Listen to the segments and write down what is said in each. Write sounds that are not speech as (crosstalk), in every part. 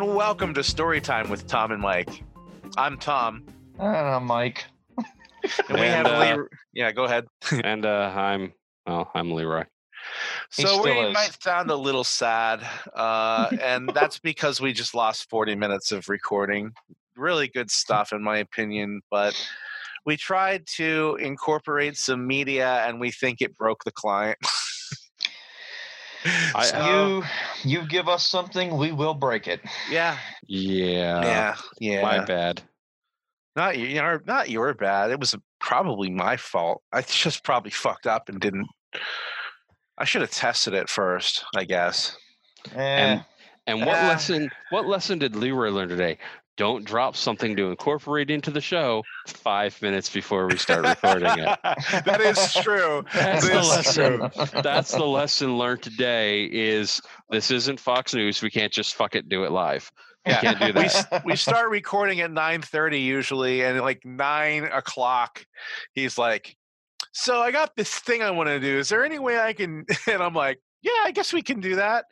and welcome to Storytime with Tom and Mike. I'm Tom. And I'm Mike. And we And, have uh, Lee. Yeah, go ahead. (laughs) and uh, I'm well, I'm Leroy. He So still we is. might sound a little sad, uh, (laughs) and that's because we just lost 40 minutes of recording. Really good stuff, in my opinion, but we tried to incorporate some media, and we think it broke the client. (laughs) I- So, you you give us something, we will break it. yeah, Yeah, yeah, yeah. my bad. Not you know, not your bad. It was probably my fault. I just probably fucked up and didn't. I should have tested it first, I guess. Eh, And and what Ah. lesson? What lesson did Leroy learn today? Don't drop something to incorporate into the show five minutes before we start recording it. (laughs) that is true. (laughs) That's the is true. lesson. That's the lesson learned today. Is this isn't Fox News? We can't just fuck it, do it live. We Yeah. can't do that. s- we start recording at nine thirty usually, and like nine o'clock, he's like, "So I got this thing I want to do. Is there any way I can?" (laughs) And I'm like, "Yeah, I guess we can do that."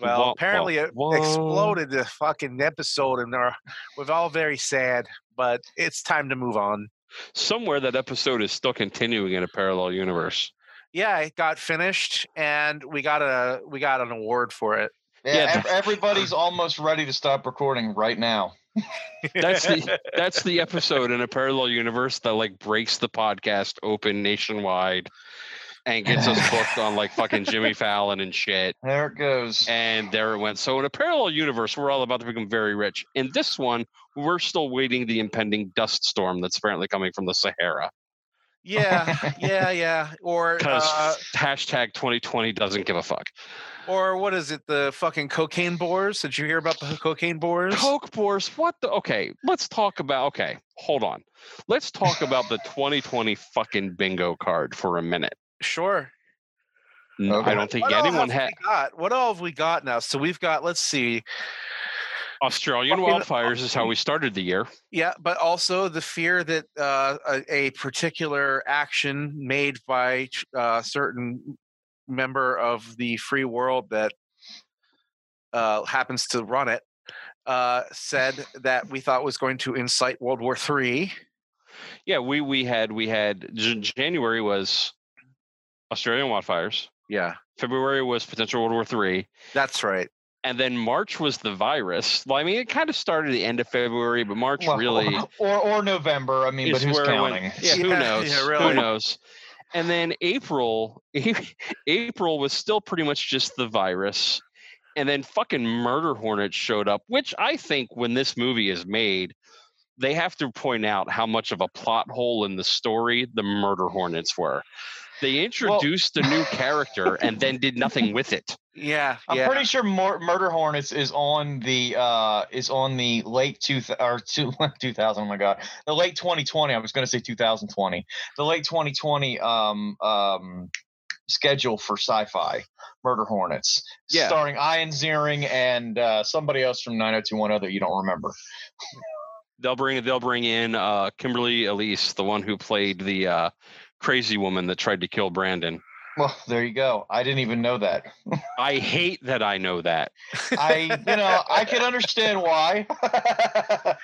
Well, Wah, wah, apparently it wah. exploded the fucking episode, and we're, we're all very sad. But it's time to move on. Somewhere that episode is still continuing in a parallel universe. Yeah, it got finished, and we got a we got an award for it. yeah, Yeah, ev- everybody's almost ready to stop recording right now. That's the (laughs) that's the episode in a parallel universe that like breaks the podcast open nationwide and gets us (laughs) booked on like fucking Jimmy Fallon and shit. There it goes. And there it went. So in a parallel universe, we're all about to become very rich. In this one, we're still waiting the impending dust storm that's apparently coming from the Sahara. yeah, (laughs) yeah, yeah. Or Because uh, hashtag 2020 doesn't give a fuck. or what is it? The fucking cocaine boars? Did you hear about the cocaine boars? Coke Boars, what the? Okay, let's talk about. Okay, hold on. Let's talk about the 2020 fucking bingo card for a minute. Sure. N- Okay. I don't think What anyone have had got? What all have we got now? So we've got. Let's see. Australian fucking- wildfires is how we started the year. Yeah, but also the fear that uh, a, a particular action made by a uh, certain member of the free world that uh, happens to run it uh, said that we thought was going to incite World War Three. Yeah, we we had we had January was Australian wildfires. Yeah, February was potential World War Three, that's right. and then March was the virus. Well, I mean, it kind of started at the end of February, but March Well, really (laughs) or or November. I mean, but who's counting? went. Yeah, who (laughs) knows? yeah, Who knows? And then April, (laughs) April was still pretty much just the virus. And then fucking murder hornets showed up, which I think when this movie is made, they have to point out how much of a plot hole in the story the murder hornets were. They introduced a new character and then did nothing with it. Yeah, I'm yeah. pretty sure Mur- Murder Hornets is on the uh is on the late two th- or two, (laughs) 2000. Oh my god, the late 2020. I was going to say 2020. The late 2020 um um schedule for sci-fi Murder Hornets, Yeah. starring Ian Ziering and uh, somebody else from 90210 that you don't remember. They'll bring they'll bring in uh, Kimberly Elise, the one who played the uh, crazy woman that tried to kill Brandon. Well, there you go. I didn't even know that. (laughs) I hate that I know that. I you know I can understand why. (laughs)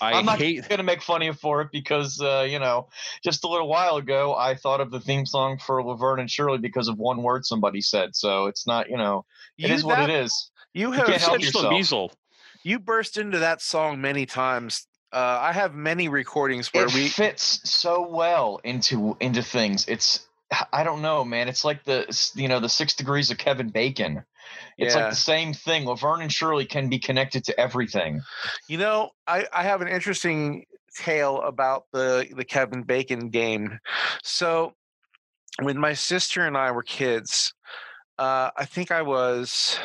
I I'm not hate gonna make fun of you for it because uh, you know just a little while ago I thought of the theme song for Laverne and Shirley because of one word somebody said. So it's not you know it You- is what it is. You You have can't help Touch yourself. the measle. you burst into that song many times. Uh, I have many recordings where It we fits so well into into things. It's I don't know, man. It's like the you know the six degrees of Kevin Bacon. It's Yeah. like the same thing. Laverne and Shirley can be connected to everything. You know, I, I have an interesting tale about the the Kevin Bacon game. So, when my sister and I were kids, uh, I think I was.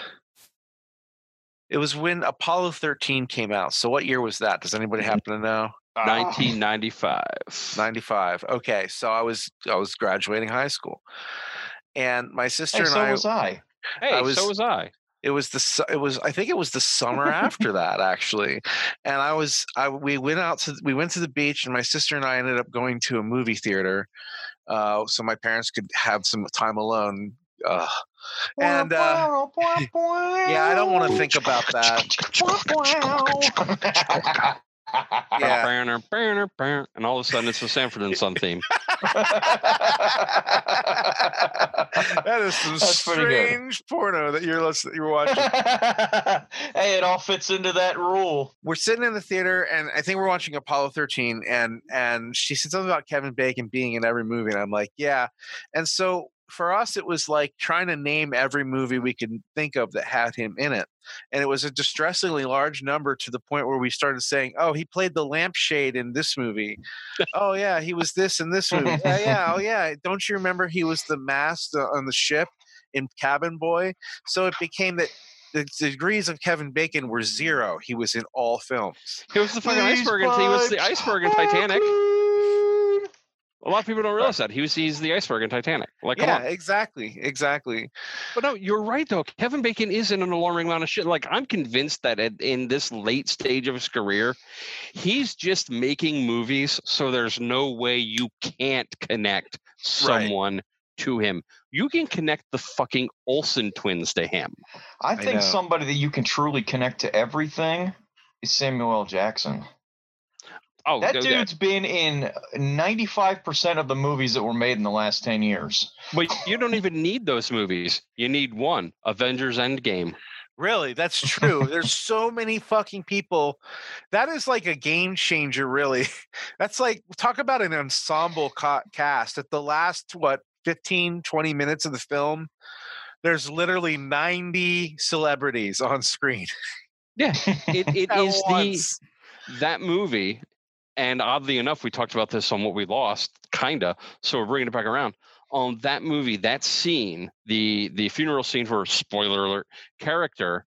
It was when Apollo 13 came out. So, what year was that? Does anybody Mm-hmm. happen to know? Ah, 1995. 95. Okay, so I was I was graduating high school, and my sister Hey, and so I. was I. Hey, was- so was I. It was the it was I think it was the summer after (laughs) that actually, and I was I we went out to we went to the beach and my sister and I ended up going to a movie theater, uh, so my parents could have some time alone Ugh. And uh, (laughs) yeah, I don't want to think about that. Yeah. And all of a sudden it's the Sanford and Son theme. that is some That's pretty strange porno that you're listening, you're watching. hey, it all fits into that rule. we're sitting in the theater and I think we're watching Apollo 13 and and she said something about Kevin Bacon being in every movie and I'm like, yeah. And so for us it was like trying to name every movie we could think of that had him in it. And it was a distressingly large number to the point where we started saying, "Oh, he played the lampshade in this movie. oh yeah, he was this in this movie. Yeah, yeah, oh (laughs) yeah. Don't you remember he was the mast uh, on the ship in Cabin Boy?" So it became that the degrees of Kevin Bacon were zero. He was in all films. He was the fucking iceberg. And he was the iceberg in Titanic. Clean. A lot of people don't realize that he was he's the iceberg in Titanic. Like, come yeah, on. exactly, exactly. But no, you're right though. Kevin Bacon is in an alarming amount of shit. Like, I'm convinced that at, in this late stage of his career, he's just making movies, so there's no way you can't connect someone to him. You can connect the fucking Olsen twins to him. I I think know. somebody that you can truly connect to everything is Samuel L. Jackson. Oh, That no, dude's been in 95% of the movies that were made in the last 10 years. but you don't even need those movies. You need one: Avengers Endgame. Really, that's true. There's (laughs) so many fucking people. That is like a game changer, really. (laughs) That's like talk about an ensemble ca- cast. At the last what 15 20 minutes of the film, there's literally 90 celebrities on screen. Yeah, it, it (laughs) at is the that movie and oddly enough we talked about this on what we lost kinda so we're bringing it back around on that movie that scene the the funeral scene for spoiler alert character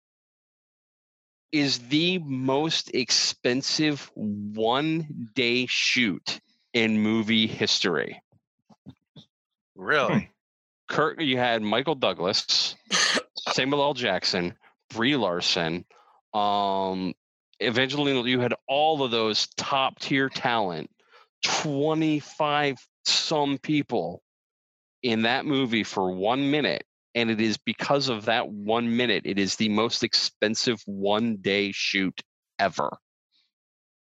is the most expensive one day shoot in movie history Really? Kurt, you had Michael Douglas, Samuel L. Jackson, Brie Larson, um, Evangeline. You had all of those top tier talent, twenty five some people in that movie for one minute, and it is because of that one minute. It is the most expensive one day shoot ever.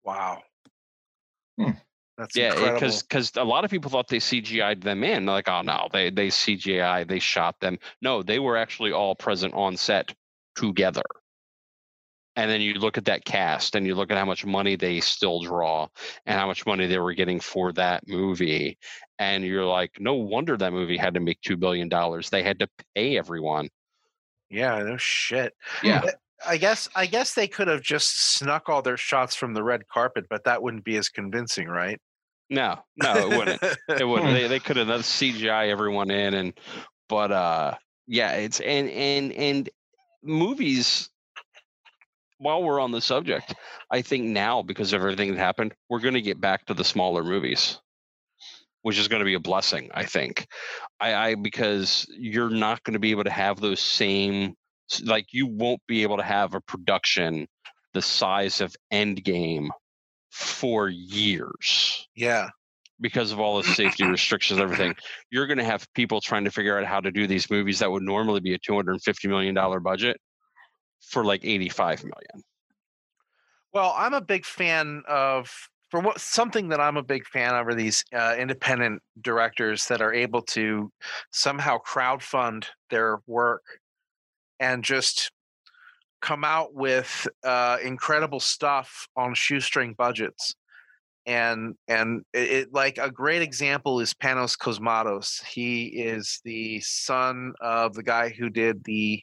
Wow. Hmm. That's Yeah, because because a lot of people thought they CGI'd them in, like, oh no, they they CGI, they shot them. No, they were actually all present on set together. And then you look at that cast, and you look at how much money they still draw, and how much money they were getting for that movie, and you're like, no wonder that movie had to make two billion dollars. They had to pay everyone. yeah, no shit. Yeah, I guess I guess they could have just snuck all their shots from the red carpet, but that wouldn't be as convincing, right? no, (laughs) no, it wouldn't. it wouldn't. They they could have done CGI everyone in, and but uh, yeah, it's and and and movies. While we're on the subject, I think now because of everything that happened, we're going to get back to the smaller movies, which is going to be a blessing. I think, I, I because you're not going to be able to have those same like you won't be able to have a production the size of Endgame for years yeah. because of all the safety (clears throat) restrictions and everything you're going to have people trying to figure out how to do these movies that would normally be a 250 million dollar budget for like 85 million Well, I'm a big fan of for what something that I'm a big fan of are these uh, independent directors that are able to somehow crowdfund their work and just come out with uh, incredible stuff on shoestring budgets. And and it, it like a great example is Panos Cosmatos. He is the son of the guy who did the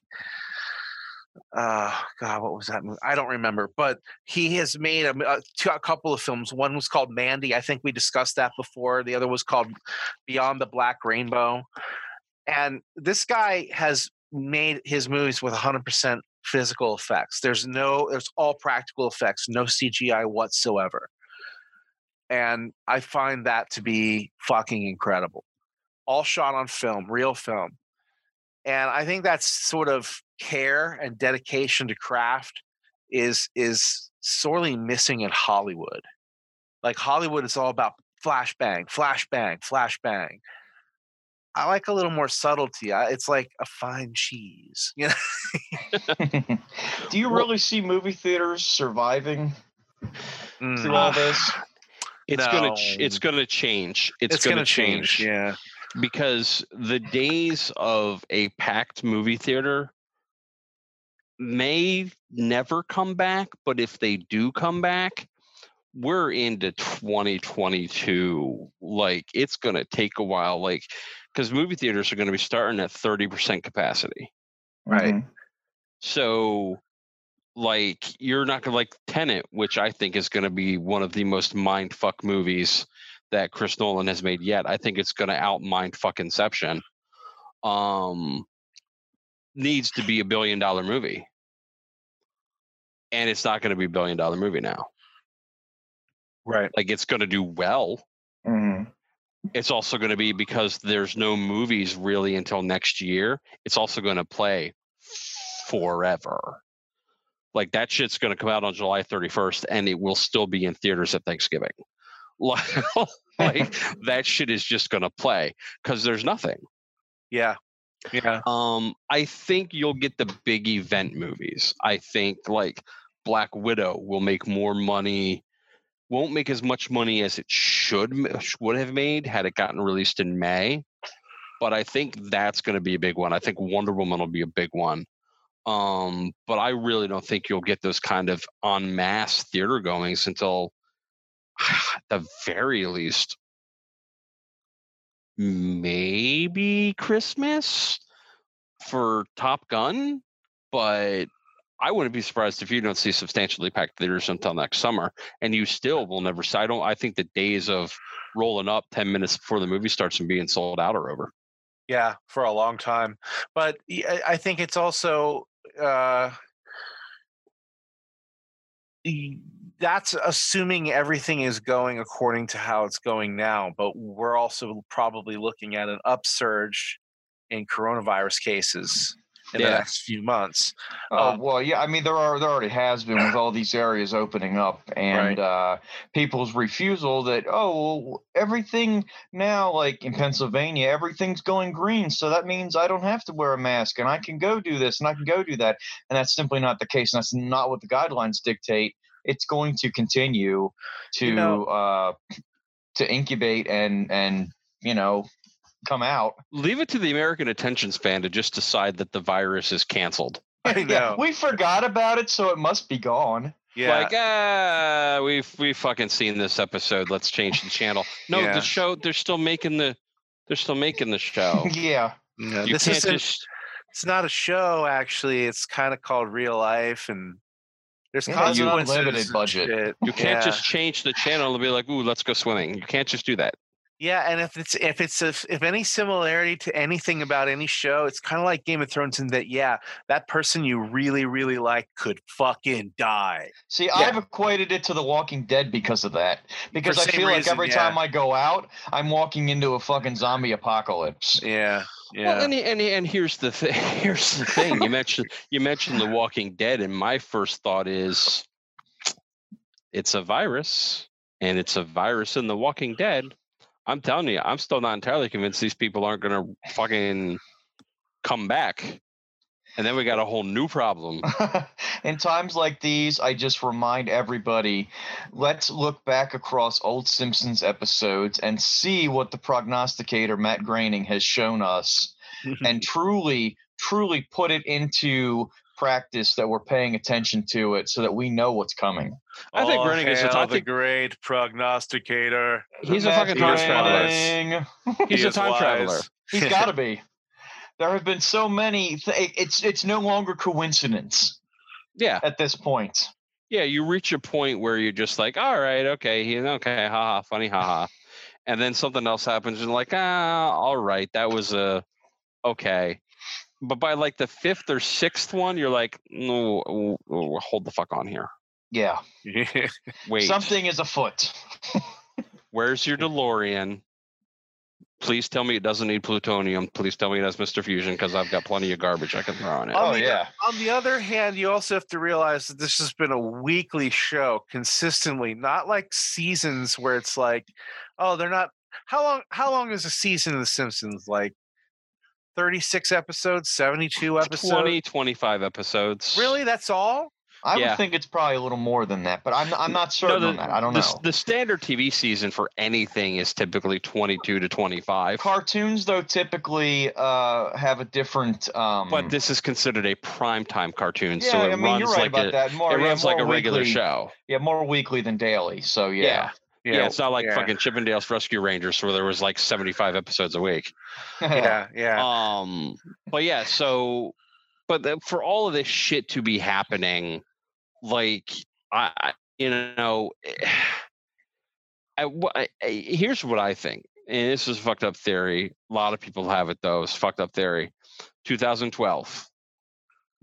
uh god what was that movie? i don't remember but he has made a, a, two- a couple of films. One was called mandy i think we discussed that before. The other was called beyond the black rainbow. And this guy has made his movies with 100% physical effects. There's no there's all practical effects no cgi whatsoever. And i find that to be fucking incredible. All shot on film real film. And i think that's sort of care and dedication to craft is is sorely missing in hollywood like hollywood is all about flash bang flash bang flash bang I like a little more subtlety. It's like a fine cheese. You know? (laughs) Do you really see movie theaters surviving Mm. through all this? (sighs) It's gonna ch- it's gonna change. It's, It's, gonna, gonna change. change. Yeah. because the days of a packed movie theater may never come back but if they do come back we're into 2022 like it's going to take a while like because movie theaters are going to be starting at 30% capacity Right. Mhm. so like you're not gonna like Tenet, which I think is gonna be one of the most mind fuck movies that Chris Nolan has made yet. I think it's gonna out mind fuck Inception. Um needs to be a billion dollar movie. And it's not gonna be a billion dollar movie now. Right. Like it's gonna do well. Mhm. It's also gonna be because there's no movies really until next year. It's also gonna play forever. Like that shit's going to come out on July 31st and it will still be in theaters at Thanksgiving. (laughs) Like, (laughs) like that shit is just going to play because there's nothing. Yeah. Yeah. Um, I think you'll get the big event movies. I think like Black Widow will make more money, won't make as much money as it should would have made had it gotten released in May. But I think that's going to be a big one. I think Wonder Woman will be a big one. Um, but I really don't think you'll get those kind of en masse theater goings until (sighs) at the very least maybe Christmas for Top Gun, but I wouldn't be surprised if you don't see substantially packed theaters until next summer, and you still will never. see I don't. I think the days of rolling up ten minutes before the movie starts and being sold out are over. Yeah, for a long time. But I think it's also uh, that's assuming everything is going according to how it's going now. But we're also probably looking at an upsurge in coronavirus cases in the next few months. Oh Uh, well, yeah. I mean, there are there already has been with (clears throat) all these areas opening up, and Right. uh, people's refusal that oh, well, everything now, like in Pennsylvania, everything's going green, so that means I don't have to wear a mask, and I can go do this, and I can go do that, and that's simply not the case. And that's not what the guidelines dictate. It's going to continue to You know- uh, to incubate and and you know come out. Leave it to the American attention span to just decide that the virus is canceled. (laughs) I Yeah, we forgot about it, so it must be gone. Yeah. Like, ah, we've we've fucking seen this episode. Let's change the channel. No, Yeah. the show. They're still making the. They're still making the show. (laughs) yeah. Yeah, You this isn't just. it's not a show actually it's kind of called real life and there's Yeah, it's an consequences unlimited and budget. shit. You can't Yeah. just change the channel and be like, "Ooh, let's go swimming." You can't just do that. yeah and if it's if it's if, if any similarity to anything about any show it's kind of like game of thrones in that yeah that person you really really like could fucking die See, I've equated it to The Walking Dead because of that. Because I same feel like every yeah. time I go out, I'm walking into a fucking zombie apocalypse. yeah Well, yeah and, and and here's the thing. (laughs) Here's the thing. You mentioned you mentioned The Walking Dead, and my first thought is, it's a virus, and it's a virus in The Walking Dead. I'm telling you, I'm still not entirely convinced these people aren't going to fucking come back, and then we got a whole new problem. (laughs) In times like these, I just remind everybody let's look back across old Simpsons episodes and see what the prognosticator Matt Groening has shown us (laughs) and truly, truly put it into practice that we're paying attention to it so that we know what's coming. I think All Groening is a hail the great prognosticator he's a fucking time traveler. He's He a time wise. traveler. He's got to be. (laughs) There have been so many. Th- it's it's no longer coincidence Yeah, at this point. yeah. You reach a point where you're just like, all right, okay, he, okay, haha, funny, haha, and then something else happens, and like, ah, all right, that was a okay. But by like the fifth or sixth one, you're like, no, hold the fuck on here. Yeah, Wait, something is afoot. (laughs) where's your DeLorean? Please tell me it doesn't need plutonium. Please tell me it has Mr. Fusion because I've got plenty of garbage I can throw on it. Oh, Oh the- yeah, on the other hand, you also have to realize that this has been a weekly show consistently, not like seasons where it's like, oh, they're not. How long? How long is a season of The Simpsons? Like 36 episodes, 72 episodes. 20, 25 episodes. Really? That's all? I Yeah. would think it's probably a little more than that, but I'm I'm not certain the, on that. I don't the, know. the standard TV season for anything is typically 22 to 25. Cartoons though typically uh, have a different. Um, But this is considered a primetime cartoon, yeah, so it I mean runs you're right like about a that. More, it yeah, runs like a regular weekly- show. Yeah, more weekly than daily. So yeah. Yeah. it's not like yeah. fucking Chip 'n Dale's Rescue Rangers where there was like 75 episodes a week. (laughs) Yeah, yeah. Um, but yeah, so but the, for all of this shit to be happening, like I, I you know, I, wha- I, I- here's what I think, and this is a fucked up theory. A lot of people have it though. It's fucked up theory. 2012.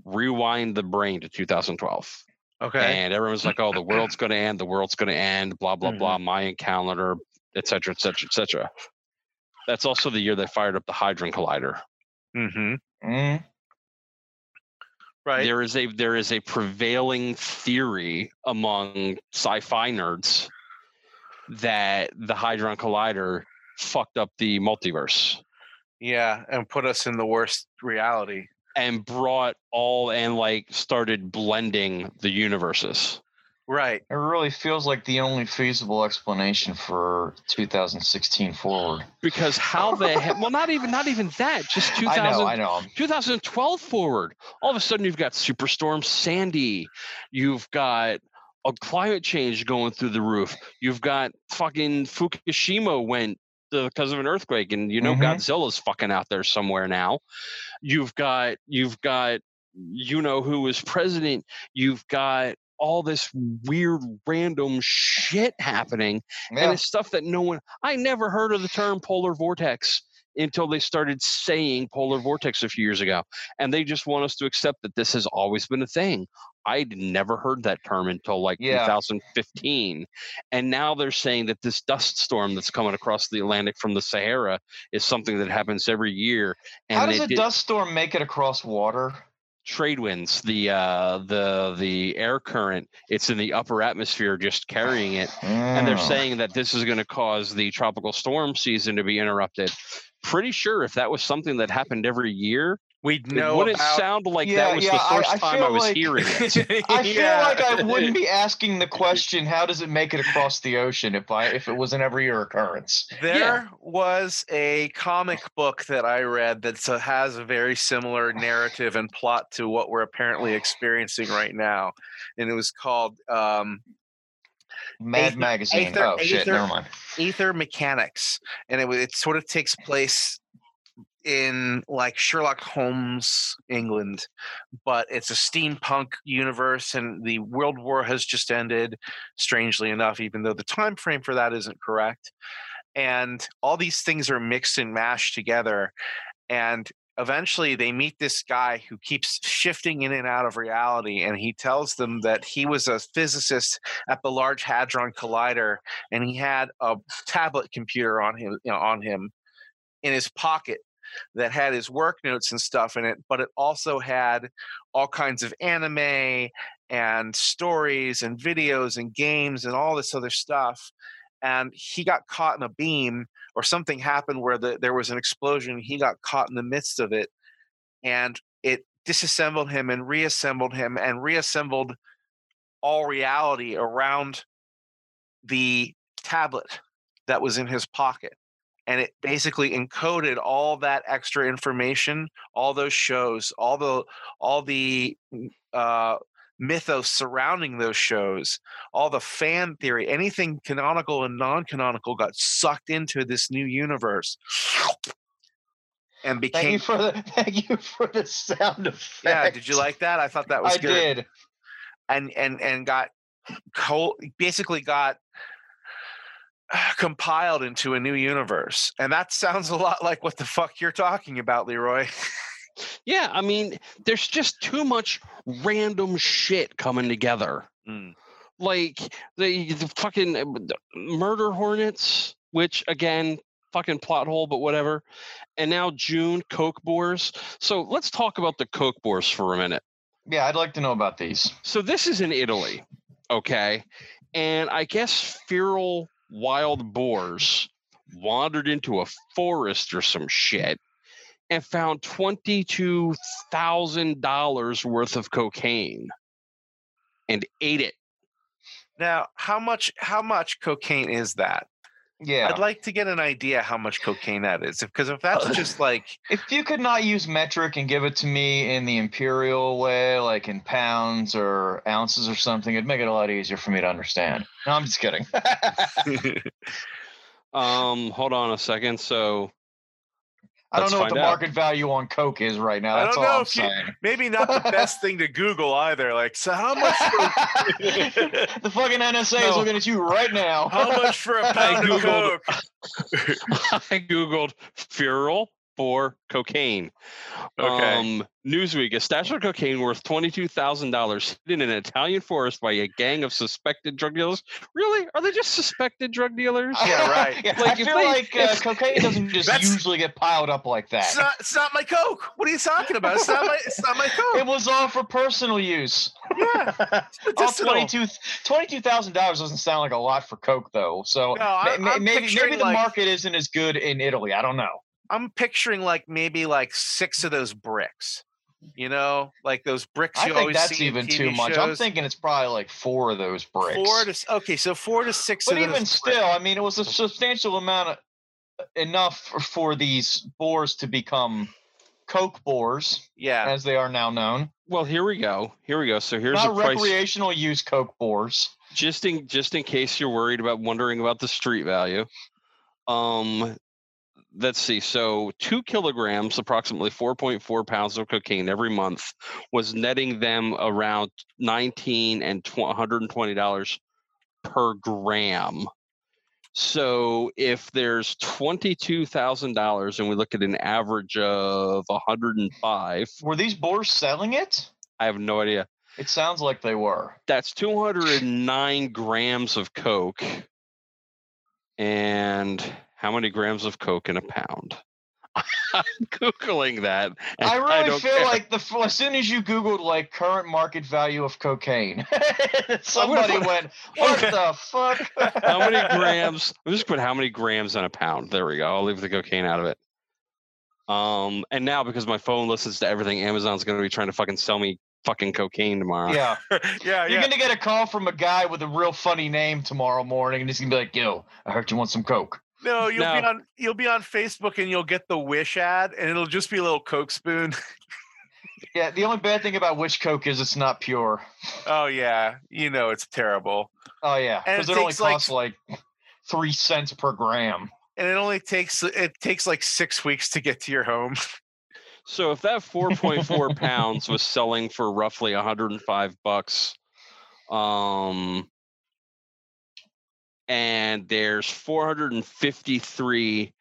Rewind the brain to 2012. okay. And everyone's like, oh, the world's going to end. The world's going to end. Blah, blah, Mhm. blah. Mayan calendar, etc. etc. et cetera, et cetera. That's also the year they fired up the Hadron Collider. Mm-hmm. Mm, Right. There is a there is a prevailing theory among sci-fi nerds that the Hadron Collider fucked up the multiverse yeah, and put us in the worst reality. and brought all and like started blending the universes. Right. it really feels like the only feasible explanation for 2016 forward. Because how the hell? Well, not even not even that. Just 2000, (laughs) I know, I know. 2012 forward. All of a sudden, you've got Superstorm Sandy. You've got a climate change going through the roof. You've got fucking Fukushima went because of an earthquake, and you know Mhm. Godzilla's fucking out there somewhere now. You've got you've got you know who is president. You've got all this weird random shit happening and it's stuff that no one i never heard of the term polar vortex until they started saying polar vortex a few years ago and they just want us to accept that this has always been a thing i'd never heard that term until like Yeah. 2015 and now they're saying that this dust storm that's coming across the atlantic from the sahara is something that happens every year and How does a did- dust storm make it across water? Trade winds the uh the the air current it's in the upper atmosphere just carrying it and they're Oh. saying that this is going to cause the tropical storm season to be interrupted. Pretty sure if that was something that happened every year, We'd it know wouldn't about. sound like Yeah, that was yeah, the first I time I was like- hearing (laughs) it. I feel Yeah. like I wouldn't (laughs) be asking the question, how does it make it across the ocean if I if it was an every year occurrence? There was a comic book that I read that has a very similar (sighs) narrative and plot to what we're apparently experiencing right now, and it was called um, Mad Aether- Magazine. Aether- oh shit, never mind. Ether Mechanics, and it it sort of takes place in like Sherlock Holmes, England, but it's a steampunk universe, and the World War has just ended. Strangely enough, even though the time frame for that isn't correct, and all these things are mixed and mashed together, and eventually they meet this guy who keeps shifting in and out of reality and he tells them that he was a physicist at the large hadron collider and he had a tablet computer on him you know, on him in his pocket that had his work notes and stuff in it but it also had all kinds of anime and stories and videos and games and all this other stuff and he got caught in a beam or something happened where the, there was an explosion he got caught in the midst of it and it disassembled him and reassembled him and reassembled all reality around the tablet that was in his pocket and it basically encoded all that extra information all those shows all the all the mm, uh mythos surrounding those shows all the fan theory anything canonical and non-canonical got sucked into this new universe and became Thank you for the (laughs) thank you for the sound effect. yeah did you like that i thought that was I good did. and and and got co- basically got (sighs) compiled into a new universe and that sounds a lot like what the fuck you're talking about leroy (laughs) Yeah, I mean, there's just too much random shit coming together. Mm. Like the, the fucking uh, murder hornets, which again, fucking plot hole, but whatever. And now June Coke Boars. So let's talk about the Coke Boars for a minute. Yeah, I'd like to know about these. So this is in Italy, okay? And I guess feral wild boars wandered into a forest or some shit and found $22,000 worth of cocaine and ate it. Now, how much how much cocaine is that? Yeah. I'd like to get an idea how much cocaine that is. Because if that's just like If you could not use metric and give it to me in the imperial way, like in pounds or ounces or something, it'd make it a lot easier for me to understand. No, I'm just kidding. (laughs) (laughs) Um, hold on a second. So I don't know what the out. market value on Coke is right now. I That's don't all know I'm if you- saying. maybe not the (laughs) best thing to Google either. Like, so how (laughs) much for, the fucking NSA is looking at you right now. how much for a (laughs) pound of Googled- coke? I googled feral for cocaine. Okay. Um, Newsweek: A stash of cocaine worth twenty-two thousand dollars hidden in an Italian forest by a gang of suspected drug dealers. Really? Are they just suspected drug dealers? Yeah, (laughs) right. Yeah, Like, I feel they- like uh, cocaine doesn't (laughs) just usually get piled up like that. It's not, it's not my coke. What are you talking about? It's not my it's not my coke. It was all for personal use. Yeah, (laughs) All medicinal. 22 $22,000 doesn't sound like a lot for Coke, though. So No, I- ma- ma- I'm maybe maybe the like- market isn't as good in Italy. I don't know. I'm picturing like maybe like six of those bricks. You know, like those bricks I think always that's see in even TV too much. I'm thinking it's probably like four of those bricks. Four to okay, so four to six. but of those even bricks. still, I mean, it was a substantial amount of enough for, for these boars to become Coke boars, yeah. as they are now known. Well, here we go. Here we go. So here's Not a price. recreational use Coke boars. just in just in case you're worried about wondering about the street value um let's see so two kilograms approximately 4.4 pounds of cocaine every month was netting them around 19 and tw- 120 dollars per gram so if there's $22000 and we look at an average of 105 Were these boars selling it? i have no idea It sounds like they were. that's 209 grams of coke and how many grams of coke in a pound (laughs) i'm googling that and I really don't feel care. like the as soon as you googled like current market value of cocaine, (laughs) somebody put- went, (laughs) "What Okay. the fuck?" how many grams i'm just put how many grams in a pound there we go i'll leave the cocaine out of it um and now because my phone listens to everything amazon's going to be trying to fucking sell me fucking cocaine tomorrow Yeah, yeah, you're yeah. gonna get a call from a guy with a real funny name tomorrow morning, and he's gonna be like, "Yo, I heard you want some coke." No, you'll be on you'll be on Facebook and you'll get the Wish ad, and it'll just be a little Coke spoon. Yeah, the only bad thing about Wish coke is it's not pure. oh yeah, you know it's terrible, Oh yeah, because it it, only takes, like, costs like three cents per gram. and it only takes it takes like six weeks to get to your home. So if that 4.4 (laughs) pounds was selling for roughly 105 bucks, um, and there's 453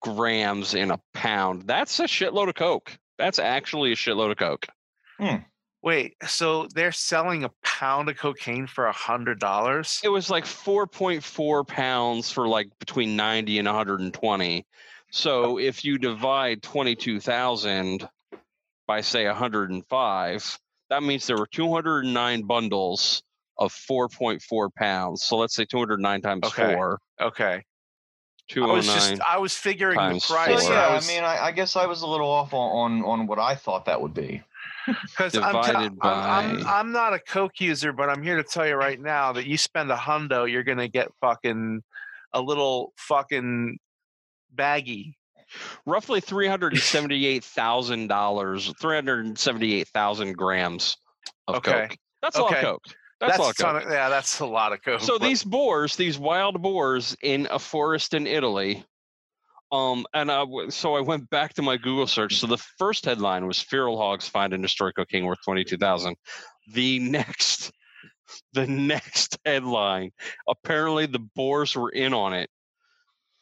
grams in a pound, that's a shitload of coke. That's actually a shitload of coke. Hmm. Wait, so they're selling a pound of cocaine for a hundred dollars? It was like 4.4 pounds for like between 90 and 120. So if you divide 22,000 by say 105, that means there were 209 bundles of 4.4 pounds. So let's say 209 times Okay. four. Okay, I 209. was just I was figuring the price. four. yeah, I I mean, I, I guess I was a little off on, on on what I thought that would be. (laughs) because I'm, t- divided I'm, I'm I'm not a coke user, but I'm here to tell you right now that you spend a hundo, you're gonna get fucking a little fucking baggy. roughly $378,000, 378,000 grams of Okay. coke. That's a lot of coke. That's, That's, a lot of a ton of, yeah, that's a lot of coke. so but- these boars these wild boars in a forest in italy um and I so i went back to my google search. So the first headline was feral hogs find and destroy cocaine worth 22000 the (laughs) next the next headline apparently the boars were in on it.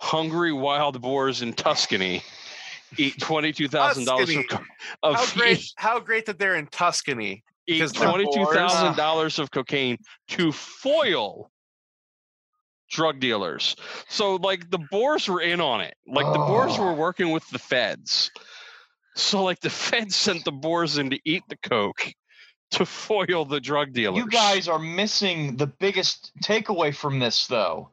Hungry wild boars in tuscany eat (laughs) $22000 of, co- of how great (laughs) how great that they're in Tuscany. Because $22000 of cocaine to foil drug dealers. So like the boars were in on it. Like the boars were Oh. working with the feds. So like the feds sent the boars in to eat the coke to foil the drug dealers. You guys are missing the biggest takeaway from this, though.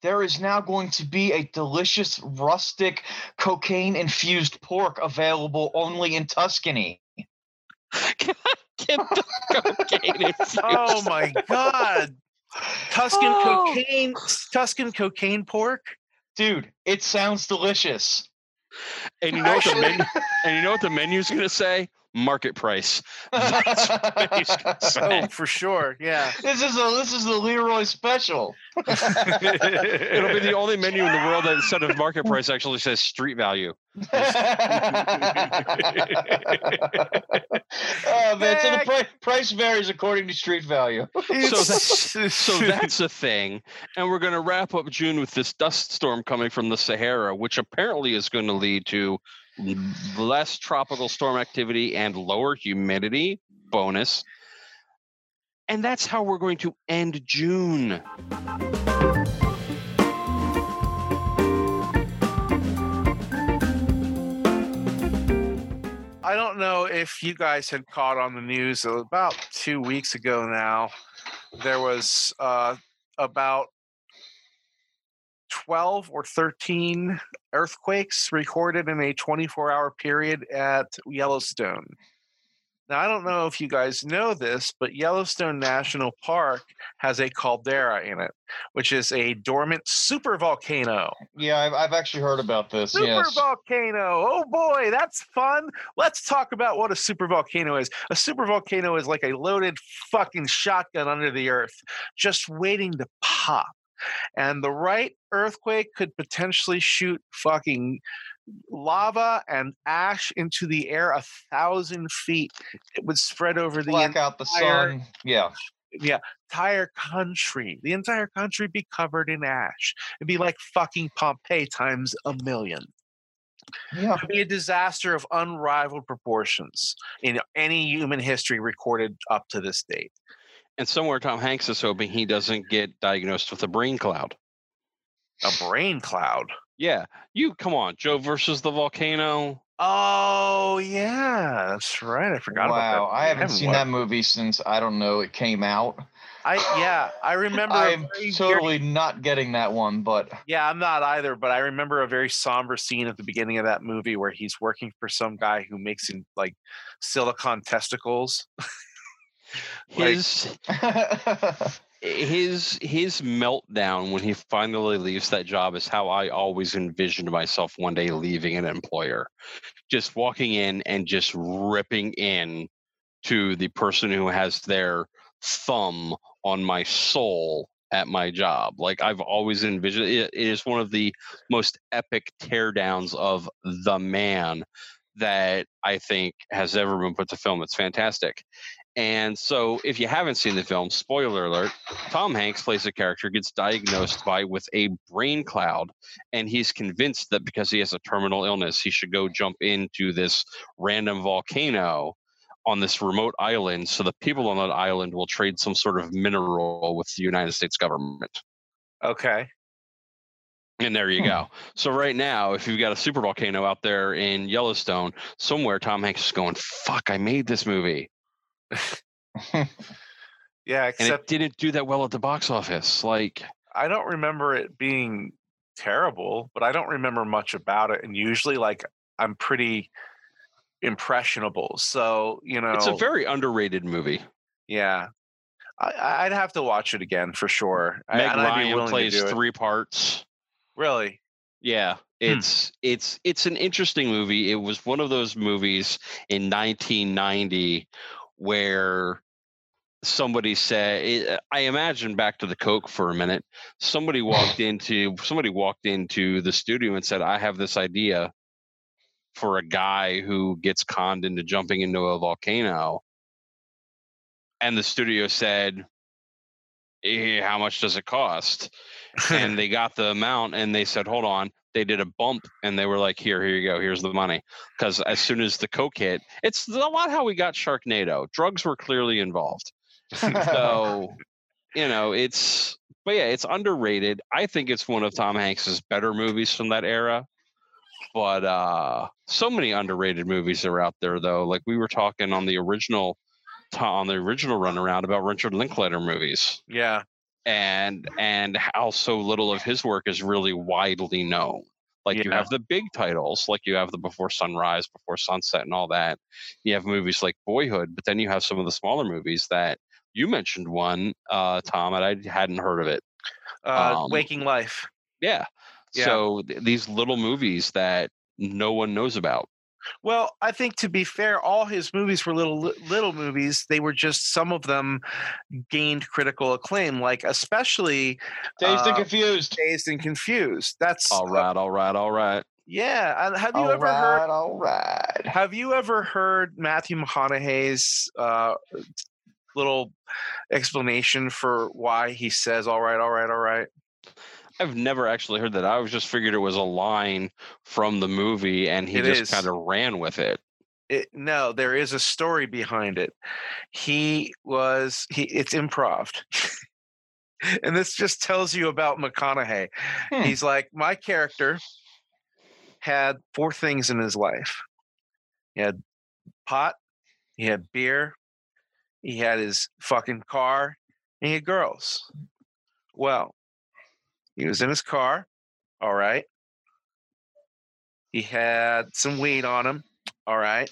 there is now going to be a delicious rustic cocaine infused pork available only in Tuscany. (laughs) Get (laughs) the cocaine oh infused. Oh my god. Tuscan Oh. cocaine Tuscan cocaine pork? Dude, it sounds delicious. And you know what the menu, and you know what the menu's gonna say? Market price. (laughs) That's what he's gonna say. Oh, for sure. Yeah. This is a this is the Leroy special. (laughs) It'll be the only menu in the world that instead of market (laughs) price actually says street value. oh man, so the pri- price varies according to street value. So that's so that's a thing. And we're gonna wrap up June with this dust storm coming from the Sahara, which apparently is going to lead to less tropical storm activity and lower humidity. Bonus. And that's how we're going to end June. I don't know if you guys had caught on the news about two weeks ago now. There was uh, about 12 or 13 earthquakes recorded in a 24 hour period at Yellowstone. Now, I don't know if you guys know this, but Yellowstone National Park has a caldera in it, which is a dormant supervolcano. Yeah, I've, I've actually heard about this. Super yes. volcano. Oh boy, that's fun. Let's talk about what a super volcano is. A super volcano is like a loaded fucking shotgun under the earth, just waiting to pop. And the right earthquake could potentially shoot fucking lava and ash into the air a thousand feet. It would spread over the Black out the entire- sun. Yeah. Yeah. Entire country. The entire country be covered in ash. It'd be like fucking Pompeii times a million. Yeah. It'd be a disaster of unrivaled proportions in any human history recorded up to this date. And somewhere Tom Hanks is hoping he doesn't get diagnosed with a brain cloud. A brain cloud. Yeah, you come on, Joe versus the volcano. Oh yeah, that's right. I forgot about that. Wow. I haven't seen wa- that movie since I don't know it came out. I yeah, I (sighs) remember. I'm very, very- totally not getting that one, but yeah, I'm not either. But I remember a very somber scene at the beginning of that movie where he's working for some guy who makes him like silicon testicles. (laughs) Like- His (laughs) his his meltdown when he finally leaves that job is how I always envisioned myself one day leaving an employer. Just walking in and just ripping in to the person who has their thumb on my soul at my job. Like I've always envisioned it, it is one of the most epic teardowns of the man that I think has ever been put to film. It's fantastic. And so, if you haven't seen the film, spoiler alert: Tom Hanks plays a character gets diagnosed by with a brain cloud, and he's convinced that because he has a terminal illness, he should go jump into this random volcano on this remote island, so the people on that island will trade some sort of mineral with the United States government. Okay. And there you Hmm. go. So right now, if you've got a super volcano out there in Yellowstone, somewhere Tom Hanks is going, "Fuck, I made this movie." (laughs) Yeah, and except it didn't do that well at the box office. Like, I don't remember it being terrible, but I don't remember much about it. And usually, like, I'm pretty impressionable. So, you know, it's a very underrated movie. yeah. I, I'd have to watch it again for sure. Meg be Ryan plays three parts. Really? Yeah, hmm. it's it's it's an interesting movie. It was one of those movies in 1990 where somebody said i imagine back to the coke for a minute somebody (laughs) walked into somebody walked into the studio and said i have this idea for a guy who gets conned into jumping into a volcano. And the studio said eh, how much does it cost? (laughs) And they got the amount and they said hold on they did a bump and they were like here here you go here's the money. Because as soon as the coke hit it's a lot how we got sharknado. Drugs were clearly involved. So (laughs) you know it's but yeah it's underrated. I think it's one of tom hanks's better movies from that era but uh so many underrated movies are out there though. Like we were talking on the original on the original runaround about richard linklater movies. Yeah. And and how so little of his work is really widely known. Like you have the big titles, like you have the Before Sunrise, Before Sunset, and all that. You have movies like Boyhood, but then you have some of the smaller movies that you mentioned one, uh, Tom, and I hadn't heard of it. Uh, Um, Waking Life. Yeah. Yeah. So th- these little movies that no one knows about. Well, I think to be fair, all his movies were little little movies. They were just some of them gained critical acclaim, like especially Dazed and Uh, confused. Dazed and Confused. That's All right, all right, all right. yeah. Have you All ever heard? all right. Have you ever heard Matthew McConaughey's uh, little explanation for why he says "all right, all right, all right"? I've never actually heard that. I was just figured it was a line from the movie, and he It just kind of ran with it. It, no, there is a story behind it. He was he. It's improv. (laughs) And this just tells you about McConaughey. Hmm. He's like, my character had four things in his life. He had pot, he had beer, he had his fucking car, and he had girls. Well, he was in his car, all right. He had some weed on him, all right.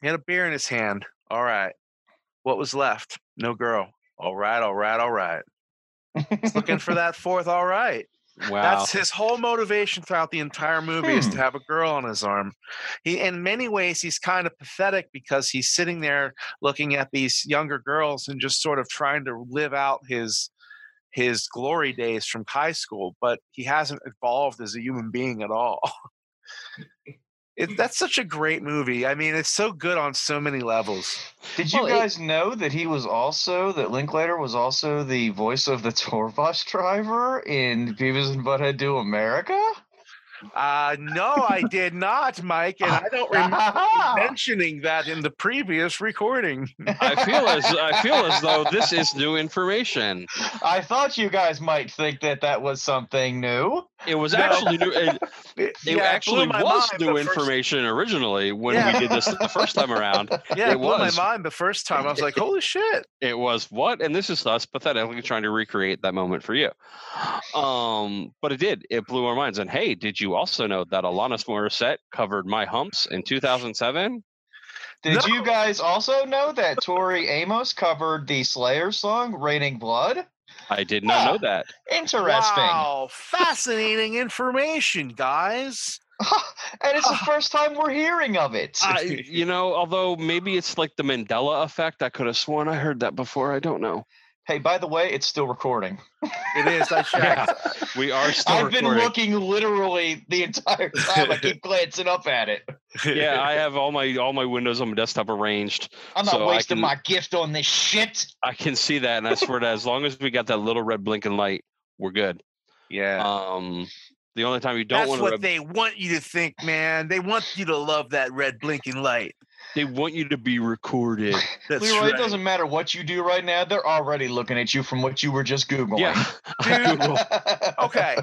He had a beer in his hand, all right. What was left? No girl. All right, all right, all right. He's looking for that (laughs) fourth, all right. Wow. That's his whole motivation throughout the entire movie is to Hmm. have a girl on his arm. He, in many ways, he's kind of pathetic because he's sitting there looking at these younger girls and just sort of trying to live out his his glory days from high school, but he hasn't evolved as a human being at all. (laughs) It, (laughs) that's such a great movie. I mean, it's so good on so many levels. Did you Well, it- guys know that he was also that Linklater was also the voice of the tour bus (laughs) driver in Beavis and Butthead Do America? Uh, no, I did not, Mike, and I don't remember (laughs) mentioning that in the previous recording. (laughs) I feel as I feel as though this is new information. I thought you guys might think that that was something new. It was No. actually new. It, (laughs) It, it yeah, actually my was mind new the first- information originally when Yeah. we did this the first time around. yeah, it, it blew was. my mind the first time. I was like, "Holy shit!" It was what? And this is us pathetically trying to recreate that moment for you. Um, but it did. It blew our minds. And hey, did you also know that Alanis Morissette covered My Humps in 2007? Did No. you guys also know that Tori Amos covered the Slayer song Raining Blood? I did not know ah, that. Interesting. Wow, fascinating information, guys. (laughs) and it's the ah. first time we're hearing of it. I, (laughs) you know, although maybe it's like the Mandela effect. I could have sworn I heard that before. I don't know. Hey, by the way, it's still recording. It is. I checked. We are still I've been looking literally the entire time. I keep (laughs) glancing up at it. yeah, I have all my all my windows on my desktop arranged. I'm not So wasting can- my gift on this shit. I can see that, and I swear to, as long as we got that little red blinking light, we're good. yeah. Um, the only time you don't want That's want what to, they want you to think, man. They want you to love that red blinking light. They want you to be recorded. (laughs) That's Leroy, right. it doesn't matter what you do right now. They're already looking at you from what you were just Googling. Yeah, (laughs) Dude, Google. Okay.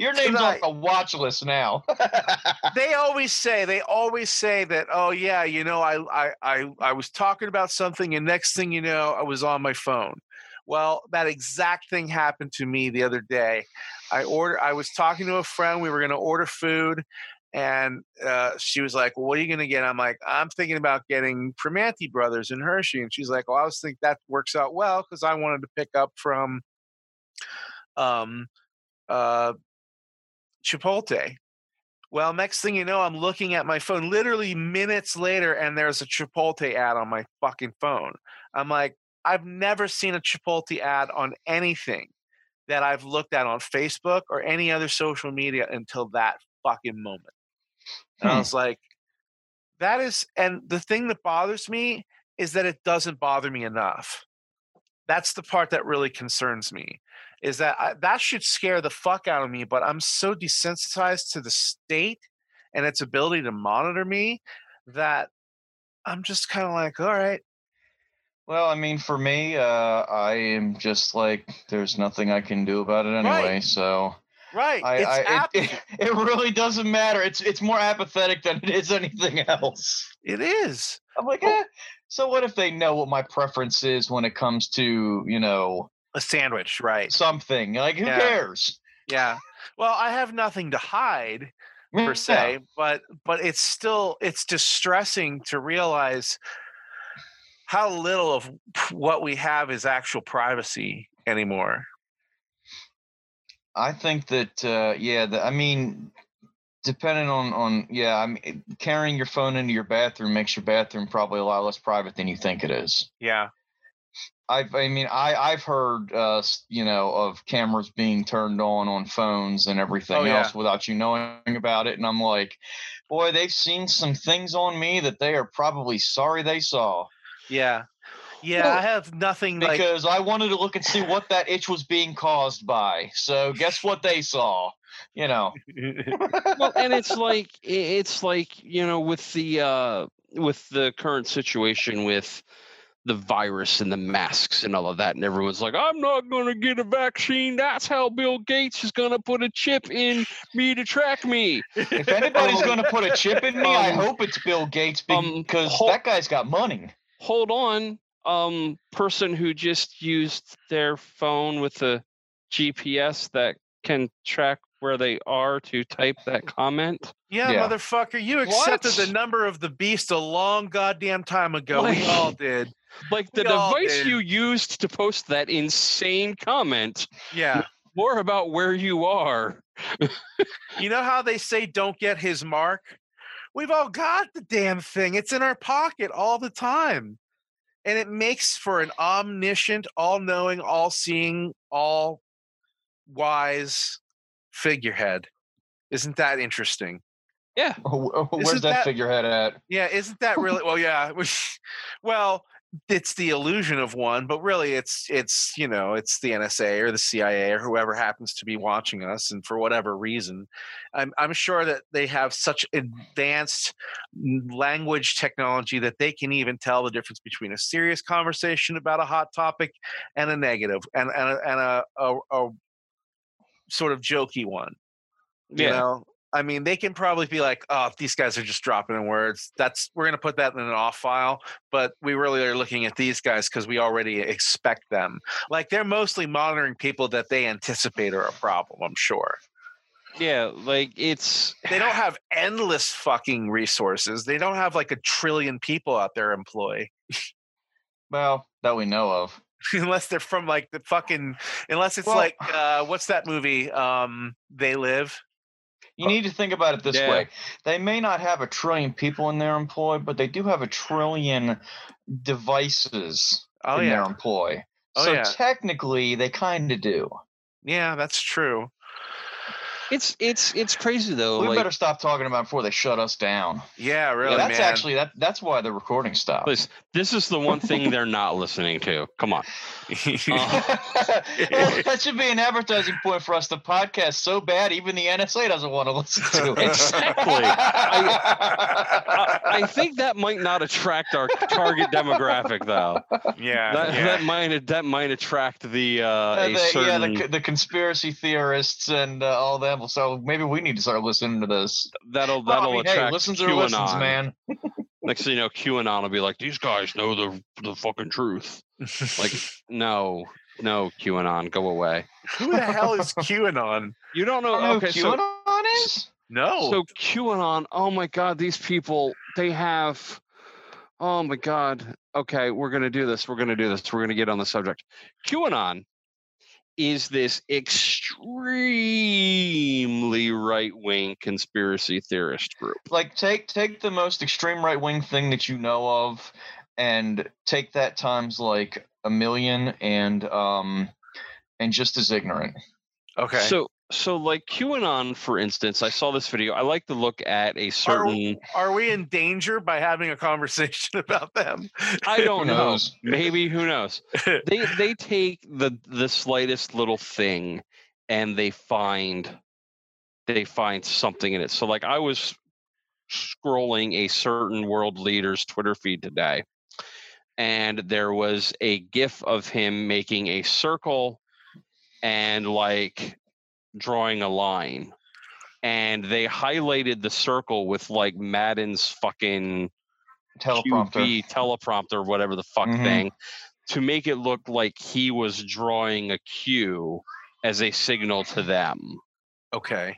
Your name's Tonight- on the watch list now. (laughs) they always say they always say that oh yeah you know I, I i i was talking about something and next thing you know i was on my phone well that exact thing happened to me the other day i order i was talking to a friend we were going to order food and uh, she was like well what are you going to get i'm like i'm thinking about getting primanti brothers in hershey and she's like well i was think that works out well because i wanted to pick up from um uh chipotle well, next thing you know, I'm looking at my phone literally minutes later, and there's a Chipotle ad on my fucking phone. I'm like, I've never seen a Chipotle ad on anything that I've looked at on Facebook or any other social media until that fucking moment. And I Hmm. was like, that is, and the thing that bothers me is that it doesn't bother me enough. That's the part that really concerns me is that I, that should scare the fuck out of me but i'm so desensitized to the state and its ability to monitor me that i'm just kind of like all right Well, I mean, for me, uh, I am just like, there's nothing I can do about it anyway. Right. So right I, it's I ap- it, (laughs) it, it really doesn't matter. It's it's more apathetic than it is anything else. it is I'm like, Well- eh. So what if they know what my preference is when it comes to, you know, A sandwich, right? something. Like who Yeah. cares? Yeah. Well, I have nothing to hide per (laughs) Yeah. se, but but it's still it's distressing to realize how little of what we have is actual privacy anymore. I think that uh, yeah, the, I mean, depending on on yeah, I mean, carrying your phone into your bathroom makes your bathroom probably a lot less private than you think it is. Yeah. I've, I mean, I I've heard uh, you know of cameras being turned on on phones and everything Oh, yeah. else without you knowing about it, and I'm like, boy, they've seen some things on me that they are probably sorry they saw Yeah. Yeah, Well, I have nothing like because I wanted to look and see what that itch was being caused by. So guess what they saw, you know. (laughs) well, and it's like it's like you know with the uh with the current situation with the virus and the masks and all of that and everyone's like i'm not going to get a vaccine that's how bill gates is going to put a chip in me to track me If anybody's going to put a chip in me, I Um, hope it's Bill Gates um, because that guy's got money. hold on um person who just used their phone with a gps that can track where they are to type that (laughs) comment Yeah, Yeah. motherfucker, you accepted the number of the beast a long goddamn time ago. we all did. (laughs) like the We all device did. you used to post that insane comment Yeah. more about where you are. (laughs) You know how they say don't get his mark? We've all got the damn thing. It's in our pocket all the time. And it makes for an omniscient, all knowing, all seeing, all wise figurehead. Isn't that interesting? Yeah. Oh, oh, Where's that, that- figurehead at? Yeah, isn't that really well yeah. (laughs) well, it's the illusion of one, but really it's it's you know, it's the NSA or the CIA or whoever happens to be watching us and for whatever reason. I'm I'm sure that they have such advanced language technology that they can even tell the difference between a serious conversation about a hot topic and a negative and and a, and a, a, a sort of jokey one. You know, I mean, they can probably be like, "Oh, these guys are just dropping in words. That's we're gonna put that in an off file." But we really are looking at these guys because we already expect them. Like they're mostly monitoring people that they anticipate are a problem. I'm sure Yeah, like it's (sighs) they don't have endless fucking resources. They don't have like a trillion people out there employ, Well, that we know of. (laughs) unless they're from like the fucking. Unless it's Well- like uh, what's that movie? Um, they live. You need to think about it this Yeah. way. They may not have a trillion people in their employ, but they do have a trillion devices Oh in yeah, their employ. Oh, so yeah. technically, they kind of do. yeah, that's true. It's it's it's crazy though. we like better stop talking about it before they shut us down. Yeah, really, yeah, that's man. actually that. That's why the recording stopped. listen, this is the one thing they're not listening to. Come on. (laughs) Uh, that should be an advertising point for us. The podcast so bad, even the NSA doesn't want to listen to it. Exactly. (laughs) I, I think that might not attract our target demographic though. yeah, That yeah. that might that might attract the uh Uh, a the, yeah, the, the conspiracy theorists and uh, all them. So maybe we need to start listening to this. that'll Well, I that'll mean, hey, attract listens or QAnon. listens, man. (laughs) Next thing you know, QAnon will be like, these guys know the the fucking truth. Like, (laughs) no, no, QAnon, go away. who the hell is QAnon? You don't know? You know okay, who so QAnon is? No. so QAnon. Oh my God, these people they have. Oh my God. Okay, we're gonna do this. We're gonna do this. We're gonna get on the subject. QAnon is this extremely right wing conspiracy theorist group. Like, take take the most extreme right wing thing that you know of, and take that times like a million, and um, and just as ignorant. okay. So so like QAnon, for instance, I saw this video. I like to look at a certain. Are we in danger by having a conversation (laughs) about them? I don't know. Maybe who knows? (laughs) They they take the the slightest little thing, and they find they find something in it. So like I was scrolling a certain world leader's Twitter feed today, and there was a GIF of him making a circle and like drawing a line. And they highlighted the circle with like Madden's fucking Teleprompter. QB teleprompter, whatever the fuck Mhm. thing. to make it look like he was drawing a cue as a signal to them. Okay.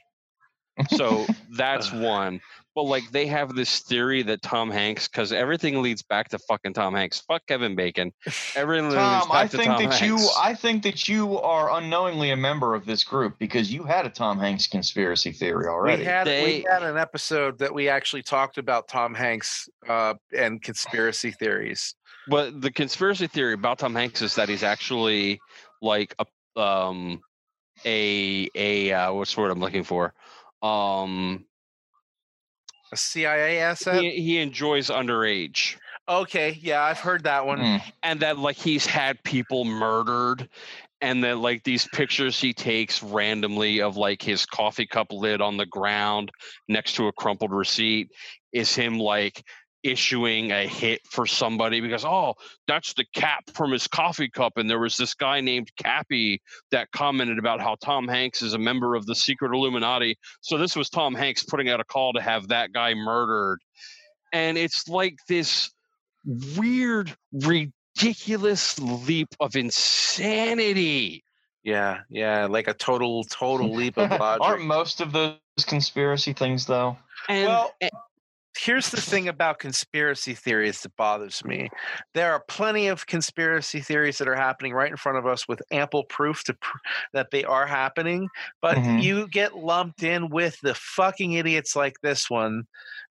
So (laughs) that's one. But like they have this theory that Tom Hanks, because everything leads back to fucking Tom Hanks. Fuck Kevin Bacon. Everything leads Tom, back I to think Tom that Hanks. you I think that you are unknowingly a member of this group because you had a Tom Hanks conspiracy theory already. We had we had an episode that we actually talked about Tom Hanks uh, and conspiracy theories. But the conspiracy theory about Tom Hanks is that he's actually like a um a a uh, what's the word I'm looking for? Um A CIA asset. he, he enjoys underage. Okay, yeah, I've heard that one. Mm. and that like he's had people murdered and that like these pictures he takes randomly of like his coffee cup lid on the ground next to a crumpled receipt is him like issuing a hit for somebody because oh that's the cap from his coffee cup and there was this guy named Cappy that commented about how Tom Hanks is a member of the secret Illuminati so this was Tom Hanks putting out a call to have that guy murdered and it's like this weird, ridiculous leap of insanity. Yeah, yeah, like a total, total leap of (laughs) Aren't most of those conspiracy things though? And Well, a- Here's the thing about conspiracy theories that bothers me. There are plenty of conspiracy theories that are happening right in front of us with ample proof to pr- that they are happening, but Mhm. you get lumped in with the fucking idiots like this one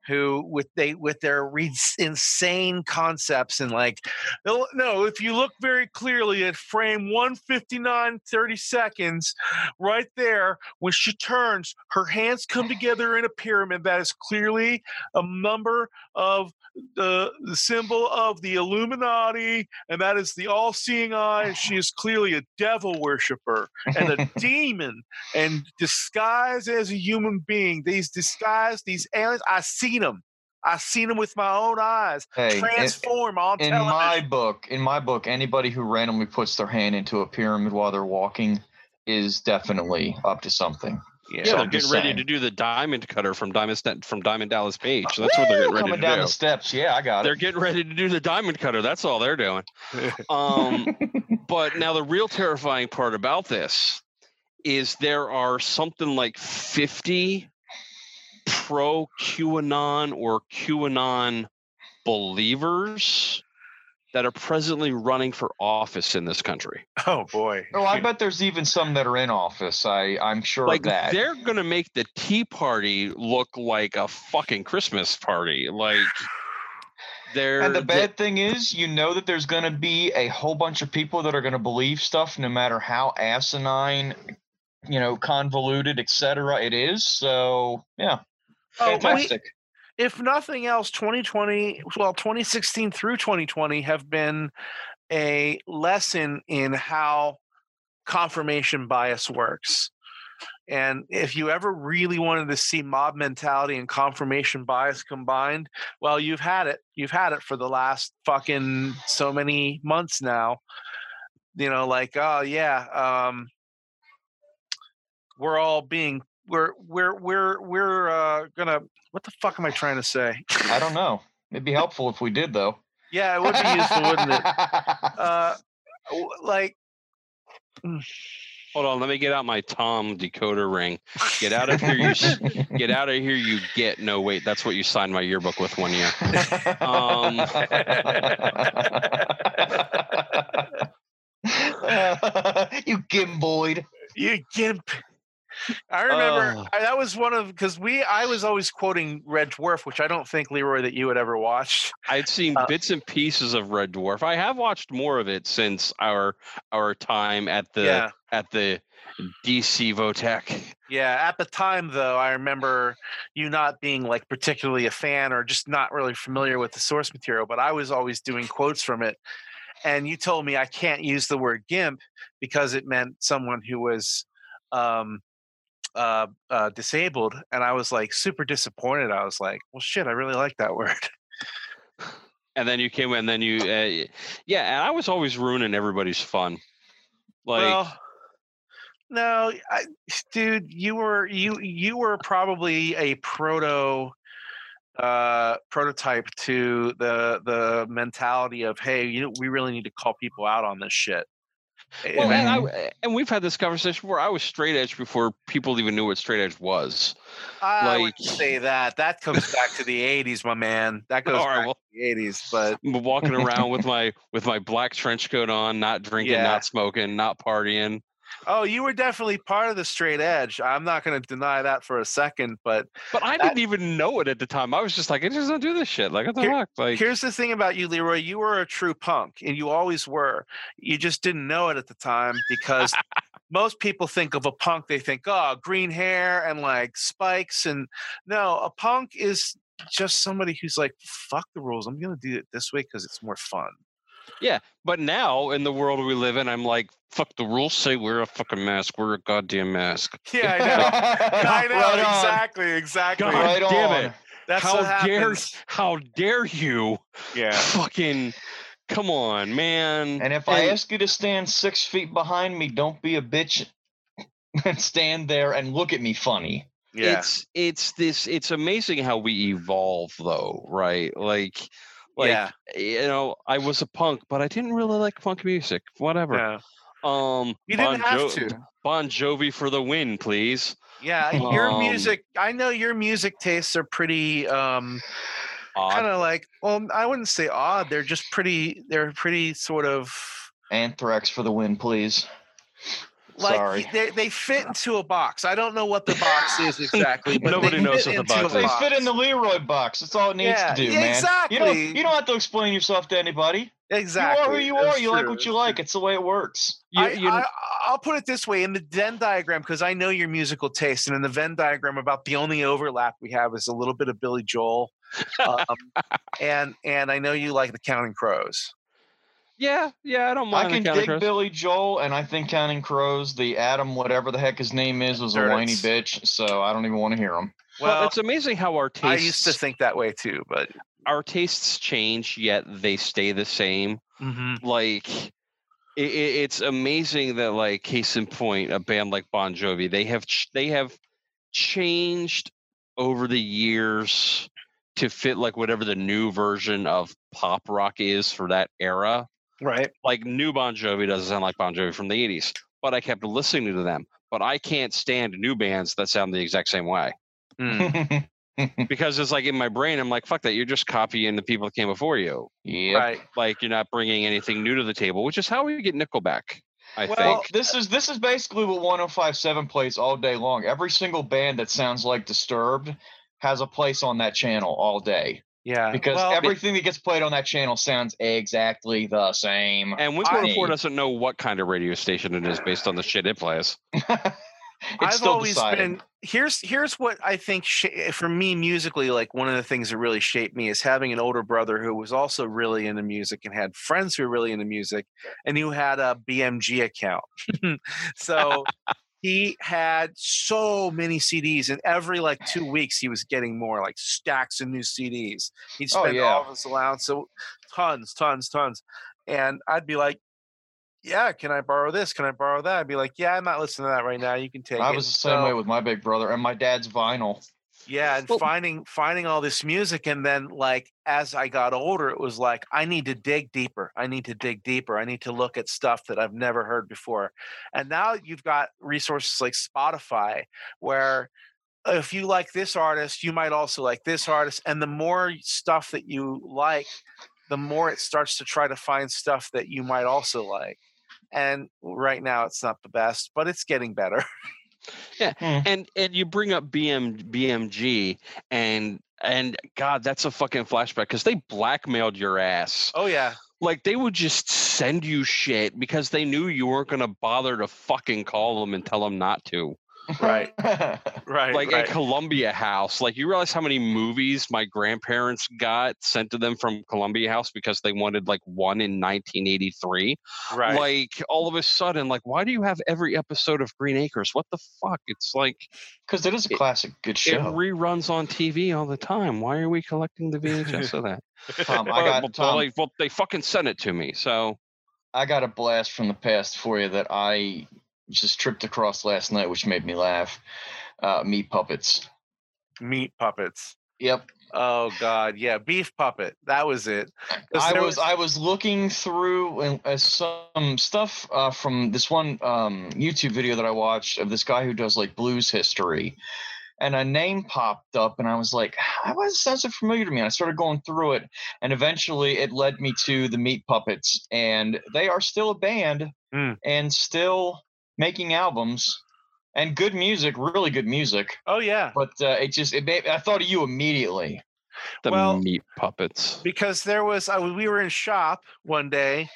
who with they with their re- insane concepts and like no if you look very clearly at frame 159 30 seconds right there when she turns her hands come together in a pyramid that is clearly a number of the, the symbol of the illuminati and that is the all-seeing eye and she is clearly a devil worshiper and a (laughs) demon and disguised as a human being these disguised these aliens i seen them i seen them with my own eyes Hey, in, transform on in television my book, in my book, anybody who randomly puts their hand into a pyramid while they're walking is definitely up to something. yeah, yeah, So they're getting just ready saying. to do the diamond cutter from Diamond from Diamond Dallas Page. That's what they're getting Woo! ready coming to down do. the steps. Yeah, I got it. They're getting ready to do the diamond cutter. That's all they're doing. (laughs) Um, but now the real terrifying part about this is there are something like 50 pro QAnon or QAnon believers that are presently running for office in this country. oh boy Oh, I bet there's even some that are in office. I I'm sure Like of that. they're gonna make the Tea Party look like a fucking Christmas party. Like they're And the they- bad thing is, you know that there's going to be a whole bunch of people that are going to believe stuff, no matter how asinine, you know, convoluted, etc. It is. So yeah, Oh, we- if nothing else 2020 well 2016 through 2020 have been a lesson in how confirmation bias works. And if you ever really wanted to see mob mentality and confirmation bias combined well you've had it. You've had it for the last fucking so many months now. You know like oh yeah um we're all being we're we're we're we're uh gonna what the fuck am i trying to say I don't know. (laughs) It'd be helpful if we did, though. yeah it would be useful wouldn't it uh (laughs) like hold on, let me get out my Tom decoder ring. Get out of here, you get (laughs) out of here, you get no wait. That's what you signed my yearbook with one year. Um, you gimboid. you gimp i remember Oh. I, that was one of because we i was always quoting red dwarf which i don't think leroy that you had ever watched I'd seen Uh, bits and pieces of Red Dwarf. I have watched more of it since our our time at the yeah at the DC Votech. yeah at the time though i remember you not being like particularly a fan or just not really familiar with the source material but i was always doing quotes from it and you told me i can't use the word gimp because it meant someone who was um uh, uh disabled and i was like super disappointed i was like well shit i really like that (laughs) word And then you came in, and then you, uh, (laughs) yeah. And I was always ruining everybody's fun. Like, well no I, dude you were you you were probably a proto uh, prototype to the the mentality of hey, you know, we really need to call people out on this shit. Well, And- and, I, mm-hmm. eh, and we've had this conversation where I was straight edge before people even knew what straight edge was. I like- wouldn't say that. That comes back to the '80s, my man. That (laughs) goes All right, back well- to the '80s. But walking (laughs) around with my with my black trench coat on, not drinking, Yeah. not smoking, not partying. Oh, you were definitely part of the straight edge. I'm not going to deny that for a second. But But I That- didn't even know it at the time. I was just like, I just don't do this shit. Like what the Here- fuck? Like here's the thing about you, Leroy. You were a true punk, and you always were. You just didn't know it at the time because (laughs) most people think of a punk, they think, oh, green hair and like spikes. And no, a punk is just somebody who's like, fuck the rules. I'm going to do it this way because it's more fun. Yeah, but now in the world we live in, I'm like, fuck the rules say wear a fucking mask. Wear a goddamn mask. Yeah, (laughs) I know. (laughs) I know. Right on. exactly. Exactly. God Right damn on. it. That's how what dare how dare you Yeah. (laughs) fucking come on, man. And if I ask you to stand six feet behind me, don't be a bitch and stand there and look at me funny. Yeah. it's it's this it's amazing how we evolve though right like like yeah. you know i was a punk but i didn't really like punk music whatever yeah. um You didn't bon, have Jo- to. bon jovi for the win please Yeah. (laughs) Your Um, music, I know your music tastes are pretty um kind of like well i wouldn't say odd they're just pretty they're pretty sort of Anthrax for the win, please. Like Sorry. they, they fit into a box i don't know what the box (laughs) is exactly but Nobody knows fit what the box is. They fit in the Leroy box. That's all it needs Yeah, to do, yeah, man. You don't, exactly. you don't have to explain yourself to anybody. exactly You are who you That's are. You like what you like. It's the way it works. You- I, you- I, I'll put it this way in the Venn diagram because I know your musical taste, and in the Venn diagram, about the only overlap we have is a little bit of Billy Joel, um, (laughs) and and I know you like the Counting Crows. Yeah yeah i don't mind. I can the dig Crows. Billy Joel, and I think Counting Crows, the Adam, whatever the heck his name is, was a whiny bitch. So I don't even want to hear him. well, Well, it's amazing how our tastes. I used to think that way too, but our tastes change yet they stay the same mhm. like it, it's amazing that like case in point a band like bon jovi they have ch- they have changed over the years to fit like whatever the new version of pop rock is for that era right, like new bon jovi doesn't sound like bon jovi from the 80s but i kept listening to them but i can't stand new bands that sound the exact same way. Mm, (laughs) because it's like in my brain i'm like fuck that you're just copying the people that came before you. Yep. right. like you're not bringing anything new to the table which is how we get nickelback i Well, think. This is this is basically what 1057 plays all day long. Every single band that sounds like Disturbed has a place on that channel all day Yeah, because well, everything that gets played on that channel sounds exactly the same. And Wink I- 104 doesn't know what kind of radio station it is based on the shit it plays. (laughs) it's I've still always decided. been here's here's what I think sh- for me musically like one of the things that really shaped me is having an older brother who was also really into music and had friends who were really into music and who had a BMG account. (laughs) so he had so many CDs and every like 2 weeks he was getting more like stacks of new CDs. He'd Oh, spend yeah. all of his allowance so tons tons tons and I'd be like yeah, can I borrow this? Can I borrow that? I'd be like, yeah, I'm not listening to that right now. You can take I it. was the same So- way with my big brother and my dad's vinyl. Yeah, and Well- finding finding all this music, and then like as I got older, it was like I need to dig deeper. I need to dig deeper. I need to look at stuff that I've never heard before. And now you've got resources like Spotify, where if you like this artist, you might also like this artist, and the more stuff that you like, the more it starts to try to find stuff that you might also like. And right now, it's not the best, but it's getting better. (laughs) Hmm. And and you bring up BM BMG and and God, that's a fucking flashback because they blackmailed your ass. Oh yeah, Like they would just send you shit because they knew you weren't gonna bother to fucking call them and tell them not to. Right. (laughs) right. like right. at Columbia House. Like you realize how many movies my grandparents got sent to them from Columbia House because they wanted like one in 1983. right. Like all of a sudden, like why do you have every episode of Green Acres? What the fuck? It's like Because it is a It- classic good show. it reruns on TV all the time. Why are we collecting the VHS of that? Tom, I (laughs) Well, got well, Tom, like, well, they fucking sent it to me. So I got a blast from the past for you that I just tripped across last night, which made me laugh. Uh, meat puppets. meat puppets. Yep. Oh God, yeah, beef puppet. That was it. I there was, I was looking through uh, some stuff uh, from this one um, YouTube video that I watched of this guy who does like blues history, and a name popped up, and I was like, "Why does sound so familiar to me?" And I started going through it, and eventually it led me to the Meat Puppets, and they are still a band Hmm. and still making albums and good music, really good music. Oh yeah, But uh, it just it made, I thought of you immediately. The Well, meat puppets. because there was I, we were in shop one day,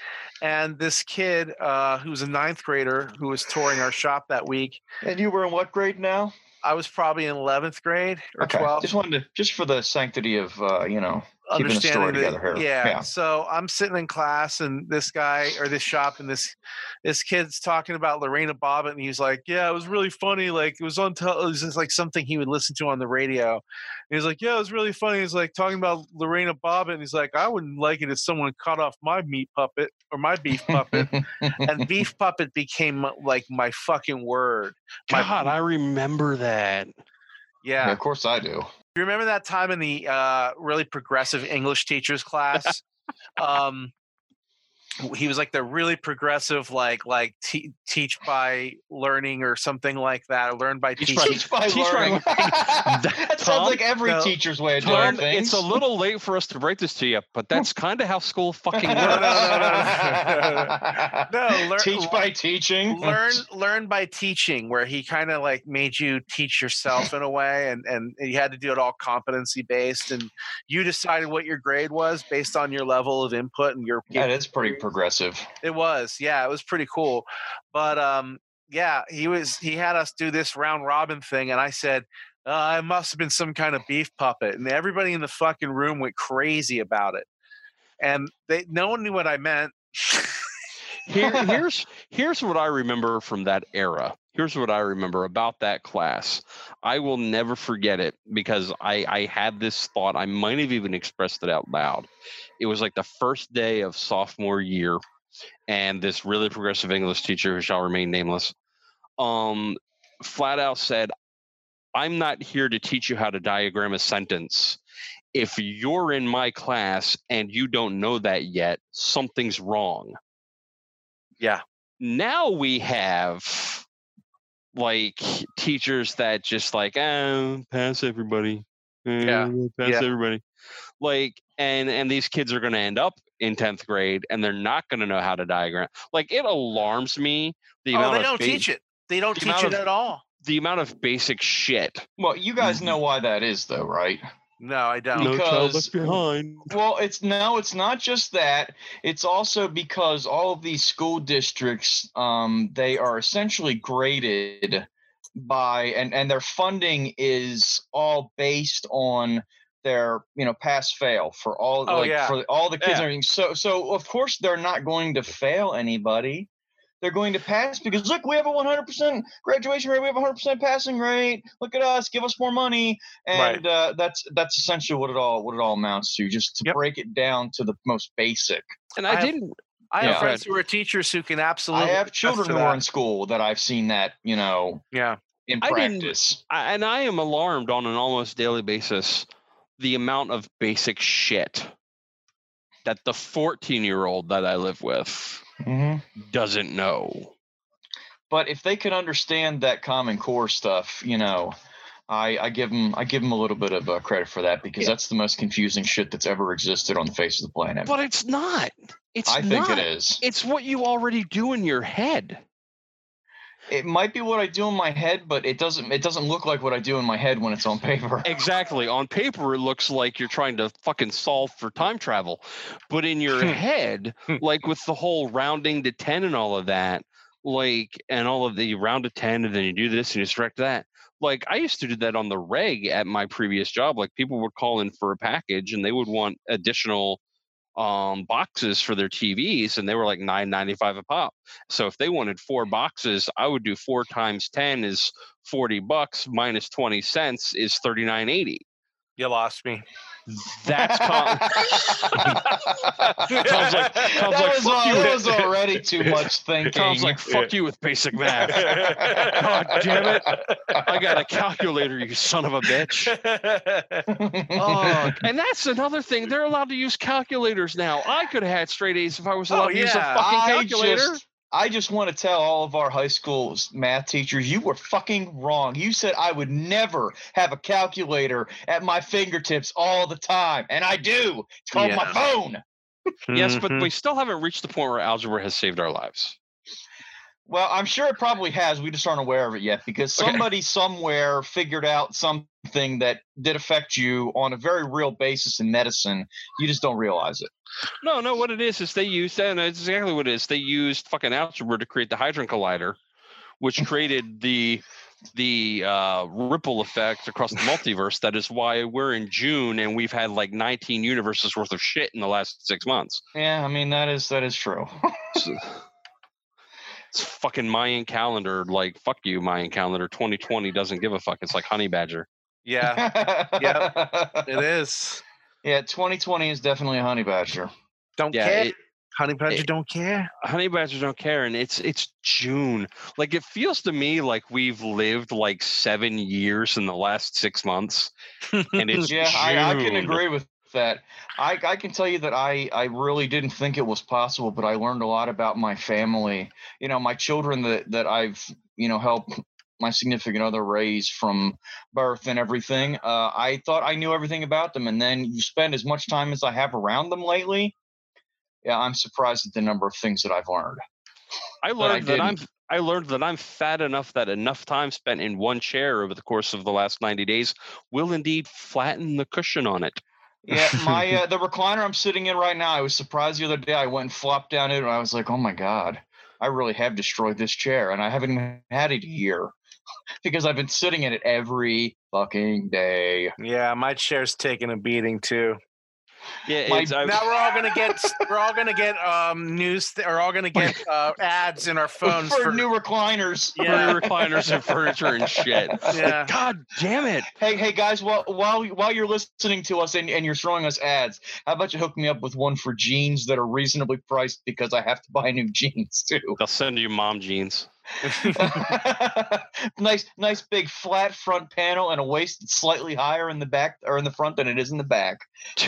and this kid uh, who was a ninth grader who was touring our shop that week. And you were in what grade now? I was probably in eleventh grade or Okay, twelfth. just wanted to just for the sanctity of uh, you know keeping the story understanding that- together here. Yeah. Yeah. So I'm sitting in class and this guy or this shop and this this kid's talking about Lorena Bobbitt and he's like, Yeah, it was really funny. Like it was on tel- it was just like something he would listen to on the radio. And he's like, Yeah, it was really funny. He's like talking about Lorena Bobbitt and he's like, I wouldn't like it if someone cut off my meat puppet or my beef puppet. and (laughs) beef puppet became like my fucking word. My- God, I remember that. Yeah. Yeah, of course I do. You remember that time in the uh, really progressive English teachers (laughs) class? um, he was like the really progressive, like like te- teach by learning or something like that, or learn by Teach by- Teach by teach by learning. (laughs) that sounds like every no, teacher's way of Tom, doing things. it's a little late for us to break this to you, but (laughs) that's kind of how school fucking No, works. no, no, No, (laughs) learn, Teach by teaching. learn learn by teaching, where he kind of like made you teach yourself in a way, and and you had to do it all competency based, and you decided what your grade was based on your level of input and your That is pretty progressive. It was, yeah, it was pretty cool. But um, yeah, he was he had us do this round robin thing, and I said, uh, it must have been some kind of beef puppet, and everybody in the fucking room went crazy about it, and they no one knew what I meant. Here, (laughs) here's here's what I remember from that era. Here's what I remember about that class. I will never forget it because I I had this thought. I might have even expressed it out loud. It was like the first day of sophomore year, and this really progressive English teacher, who shall remain nameless, um, flat out said, "I'm not here to teach you how to diagram a sentence." If you're in my class and you don't know that yet, something's wrong yeah, now we have like teachers that just like oh pass everybody Eh, Yeah, pass yeah. everybody like and and these kids are going to end up in 10th grade and they're not going to know how to diagram like it alarms me the oh, amount they don't ba- teach it. They don't the teach it of- at all. the amount of basic shit Well, you guys know why that is, though, right? No, I don't. No. no child Because- left behind Well, it's no, it's not just that. It's also because all of these school districts, um, they are essentially graded by, and and their funding is all based on their, you know, pass fail for all, Oh, like yeah. for all the kids. Yeah. and everything. So, so of course they're not going to fail anybody. They're going to pass because look, we have a 100% graduation rate. We have a 100% passing rate. Look at us, give us more money, Right. and uh, that's that's essentially what it all what it all amounts to. Just to Yep. break it down to the most basic. and I i, didn't I have Yeah. friends who are teachers who can absolutely. I absolutely. have children who are in school that I've seen that you know Yeah, in I didn't- practice. I, and I am alarmed on an almost daily basis the amount of basic shit that the 14 year old that I live with doesn't know. But if they can understand that Common Core stuff, you know, I, I give them I give them a little bit of uh, credit for that because Yeah. that's the most confusing shit that's ever existed on the face of the planet. But it's not. It's I think not. it is. It's what you already do in your head. It might be what I do in my head, but it doesn't it doesn't look like what I do in my head when it's on paper. (laughs) Exactly. On paper, it looks like you're trying to fucking solve for time travel. But in your Hmm. head, Hmm. like with the whole rounding to 10 and all of that, like, and all of the you round to 10 and then you do this and you subtract that. Like, I used to do that on the reg at my previous job. Like, people would call in for a package and they would want additional um boxes for their TVs and they were like 9.95 a pop. So if they wanted four boxes, I would do 4 times 10 is 40 bucks minus 20 cents is 39.80. you lost me. That's com- (laughs) Tom's like- Tom's that like, was, "Fuck al- you." that was already too much thinking. Tom's like, fuck you with basic math. God damn it. I got a calculator, you son of a bitch. (laughs) Oh, and that's another thing. They're allowed to use calculators now. I could have had straight A's if I was Oh, allowed to use a oh, yeah. fucking I calculator. just, I just want to tell all of our high school math teachers, you were fucking wrong. You said I would never have a calculator at my fingertips all the time, and I do. It's called my phone. Yes, but Mhm. we still haven't reached the point where algebra has saved our lives. Well, I'm sure it probably has. We just aren't aware of it yet because Okay. somebody somewhere figured out something that did affect you on a very real basis in medicine. You just don't realize it. No, no, what it is is they used and that's exactly what it is. They used fucking algebra to create the Hadron Collider, which (laughs) created the the uh, ripple effect across the multiverse. That is why we're in June and we've had like 19 universes worth of shit in the last six months. Yeah, I mean that is that is true. So- (laughs) it's fucking Mayan calendar. Like fuck you, Mayan calendar. 2020 doesn't give a fuck. It's like Honey Badger. yeah, yeah. it is. Yeah, 2020 is definitely a honey badger. Don't Yeah, care. it- Honey Badger it- don't care. honey badgers don't care and it's it's june like it feels to me like we've lived like seven years in the last six months and it's (laughs) Yeah, I, I can June. agree with that. I, I can tell you that I, I really didn't think it was possible, but I learned a lot about my family. You know, my children that, that I've, you know, helped my significant other raise from birth and everything. Uh, I thought I knew everything about them. And then you spend as much time as I have around them lately. Yeah, I'm surprised at the number of things that I've learned. i but I learned that i'm i learned that i'm fat enough that enough time spent in one chair over the course of the last 90 days will indeed flatten the cushion on it Yeah, my (laughs) uh, the recliner I'm sitting in right now. I was surprised the other day. I went and flopped down it, and I was like, "Oh my god, I really have destroyed this chair." And I haven't even had it a (laughs) year because I've been sitting in it every fucking day. Yeah, my chair's taking a beating too. Yeah My- it's, Now we're all gonna get we're all gonna get um news. Th- we're all gonna get uh, ads in our (laughs) phones for, for, new recliners. for Yeah. recliners and furniture and shit Yeah. god damn it Hey, hey guys, while while while you're listening to us and, and you're throwing us ads, how about you hook me up with one for jeans that are reasonably priced because I have to buy new (laughs) jeans too. they'll send you mom jeans (laughs) nice, nice big flat front panel and a waist slightly higher in the back or in the front than it is in the back.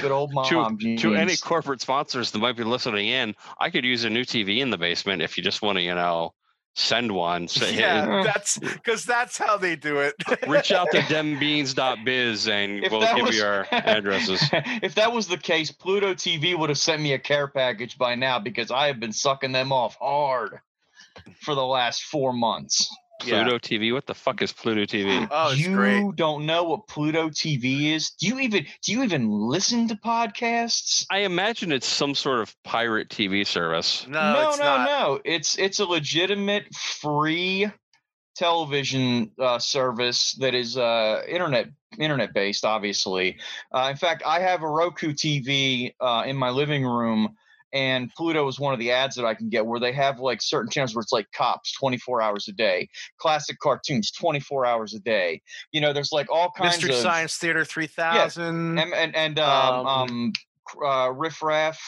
Good old mom jeans. to any corporate sponsors that might be listening in, I could use a new TV in the basement if you just want to, you know, send one. So yeah, that's because that's how they do it. (laughs) reach out to dembeans.biz and If we'll give was- you our addresses. (laughs) if that was the case, Pluto TV would have sent me a care package by now because I have been sucking them off hard for the last four months. Yeah. Pluto TV. What the fuck is Pluto TV? Oh, it's you great. don't know what Pluto TV is? Do you even do you even listen to podcasts? I imagine it's some sort of pirate TV service. No, no, it's no, not. no. It's it's a legitimate free television uh, service that is uh, internet internet based. Obviously, uh, in fact, I have a Roku TV uh, in my living room. And Pluto is one of the ads that I can get where they have like certain channels where it's like cops 24 hours a day, classic cartoons 24 hours a day. You know, there's like all kinds Mystery of Science Theater 3000. and and, and um, Um, um, uh, Riff Raff.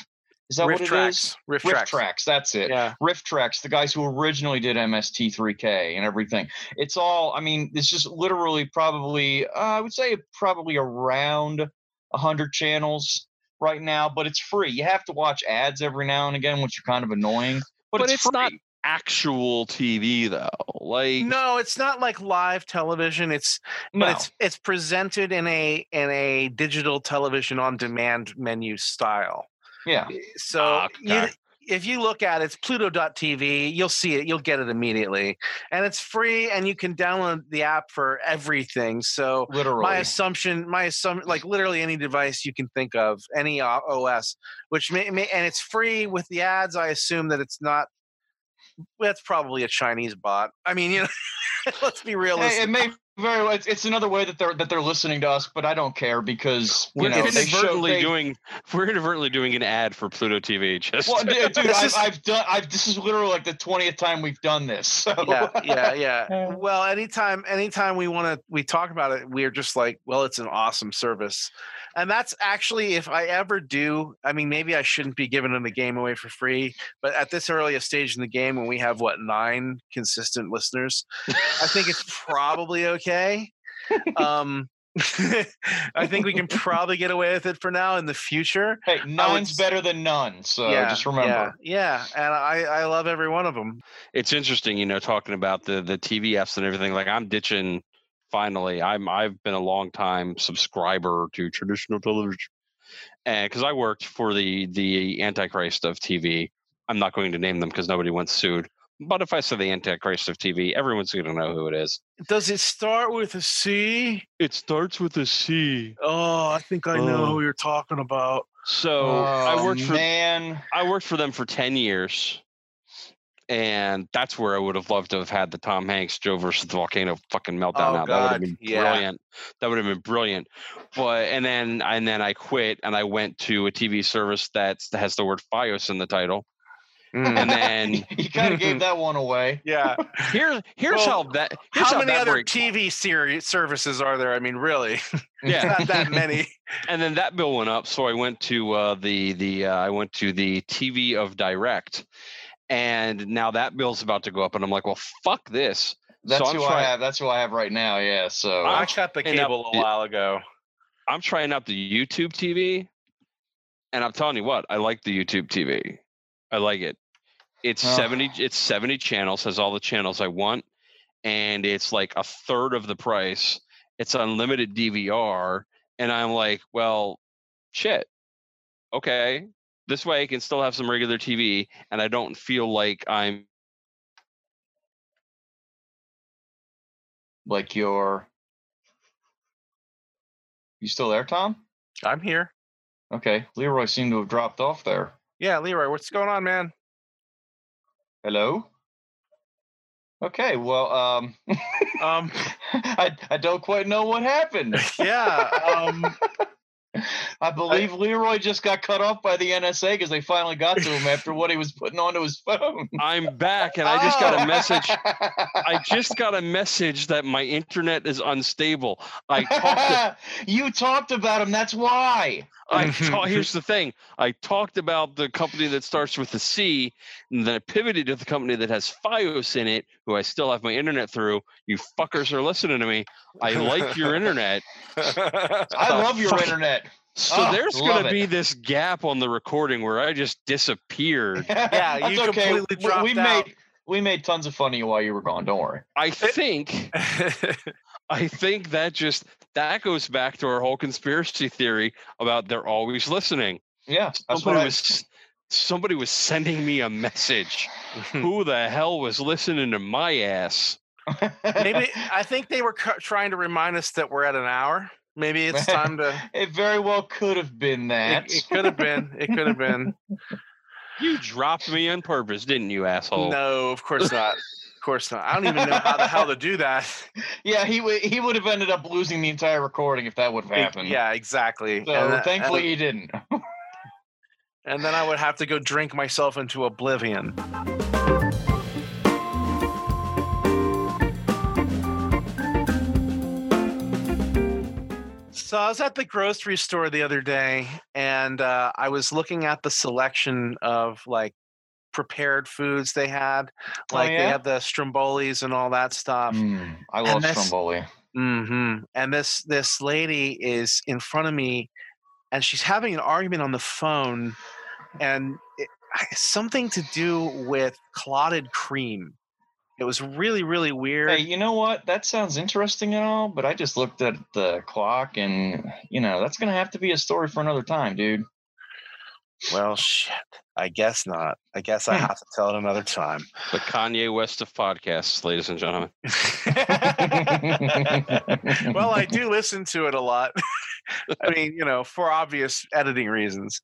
Is that Riff what it is? tracks. Riff, Riff tracks. tracks. That's it. Yeah. RiffTrax, the guys who originally did MST3K and everything. It's all, I mean, it's just literally probably, uh, I would say probably around 100 channels right now, but it's free. You have to watch ads every now and again, which are kind of annoying. But, But it's, it's not. Actual TV though. Like No, it's not like live television. It's No. but it's it's presented in a in a digital television on demand menu style. yeah. So Ah, you, okay. If you look at it, it's Pluto.tv, you'll see it, you'll get it immediately. And it's free and you can download the app for everything. So Literally. my assumption, my assumption, like literally any device you can think of, any OS, which may, may and it's free with the ads. I assume that it's not. That's probably a Chinese bot. I mean, you know, (laughs) let's be Hey, realistic. it may very well. It's, it's another way that they're that they're listening to us, but I don't care because We're know inadvertently they, doing we're inadvertently doing an ad for Pluto TV. Just Well, dude, dude (laughs) This I've, is- I've done. I've this is literally like the twentieth time we've done this. So yeah, yeah, (laughs) yeah. Yeah. Well, anytime, anytime we want to, we talk about it. We're just like, well, it's an awesome service, and that's actually, if I ever do, I mean, maybe I shouldn't be giving them the game away for free, but at this earliest stage in the game, when we have what nine consistent listeners, I think it's probably okay. Um, (laughs) I think we can (laughs) probably get away with it for now. In the future, hey, nine's s- better than none. So yeah, just remember. yeah, yeah, and I, I love every one of them. it's interesting, you know, talking about the the TV apps and everything. Like I'm ditching. Finally, I'm I've been a long time subscriber to traditional television, and because I worked for the the Antichrist of TV. I'm not going to name them because nobody wants sued. But if I say the Antichrist of TV, everyone's going to know who it is. Does it start with a C? It starts with a C. Oh, I think I know Oh. who you're talking about. So I Oh, worked for man. I worked for them for 10 years. And that's where I would have loved to have had the Tom Hanks Joe versus the volcano fucking meltdown Oh, out. That would have God, been yeah. brilliant. That would have been brilliant. But and then and then I quit and I went to a TV service that's, that has the word FiOS in the title. And (laughs) then you kind of gave (laughs) that one away. yeah. (laughs) here here's Well, how that here's How many that other breaks- TV series services are there? I mean, really, Yeah. not that many. and then that bill went up so i went to uh, the the uh, i went to the tv of direct and now that bill's about to go up and i'm like well fuck this That's so I'm who I have. That's who I have right now. Yeah. So I'm I cut the and up- cable a while ago. i'm trying out the youtube tv and i'm telling you what i like the youtube tv i like it it's Oh. 70 it's 70 channels has all the channels i want and it's like a third of the price it's unlimited dvr and i'm like well shit okay this way i can still have some regular tv and i don't feel like i'm like you're You still there, Tom? I'm here. Okay. Leroy seemed to have dropped off there. Yeah, Leroy, what's going on, man? Hello. Okay. Well, um, (laughs) Um, I I don't quite know what happened. (laughs) yeah. Um, (laughs) I believe Leroy just got cut off by the NSA because they finally got to him after what he was putting onto his phone. (laughs) i'm back and i just got a Oh. message i oh. just got a message that my internet is unstable i talked to, (laughs) you talked about him. That's why. I (laughs) ta- here's the thing. I talked about the company that starts with a C, and then I pivoted to the company that has FiOS in it, who I still have my internet through. You fuckers are listening to me. I like your internet. (laughs) I love your fuck. internet. So Oh, there's going to be this gap on the recording where I just disappeared. (laughs) Yeah, That's you okay. completely We- dropped we out. made we made tons of fun of you while you were gone. Don't worry. I think (laughs) I think that just that goes back to our whole conspiracy theory about they're always listening. Yeah, that's what I was somebody was sending me a message. (laughs) Who the hell was listening to my ass? Maybe (laughs) I think they were cu- trying to remind us that we're at an hour. Maybe it's time to. (laughs) it very well could have been that. It, it could have been. It could have been. You dropped me on purpose, didn't you, asshole? No, of course not. Of course not. I don't even know how the hell to do that. yeah, he would he would have ended up losing the entire recording if that would have happened. Yeah, exactly. So and, thankfully and, he didn't. And then I would have to go drink myself into oblivion. So I was at the grocery store the other day, and uh, I was looking at the selection of like prepared foods they had. Oh, Like they yeah? had the strombolis and all that stuff. Mm, I And love this- Stromboli. hmm And this this lady is in front of me, and she's having an argument on the phone, and it, something to do with clotted cream. It was really really weird. Hey, you know what? That sounds interesting and all, but I just looked at the clock and you know, that's gonna have to be a story for another time, dude. Well, shit. I guess not. I guess I Hmm. have to tell it another time. The Kanye West of podcasts, ladies and gentlemen. (laughs) well, I do listen to it a lot. (laughs) I mean, you know, for obvious editing reasons.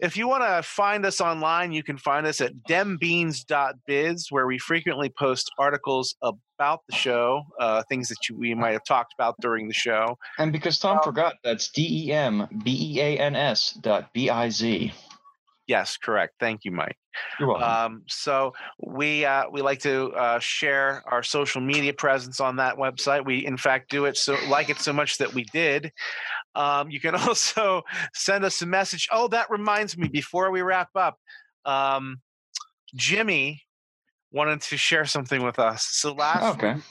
If you want to find us online, you can find us at dembeans.biz, where we frequently post articles about the show, uh, things that you, we might have talked about during the show. And because Tom forgot, that's D E M B E A N S dot B I Z. Yes, correct. Thank you, Mike. You're welcome. Um, so we uh, we like to uh, share our social media presence on that website. We in fact do it so like it so much that we did. Um, you can (laughs) also send us a message. Oh, that reminds me. Before we wrap up, um, Jimmy wanted to share something with us. So last okay. week,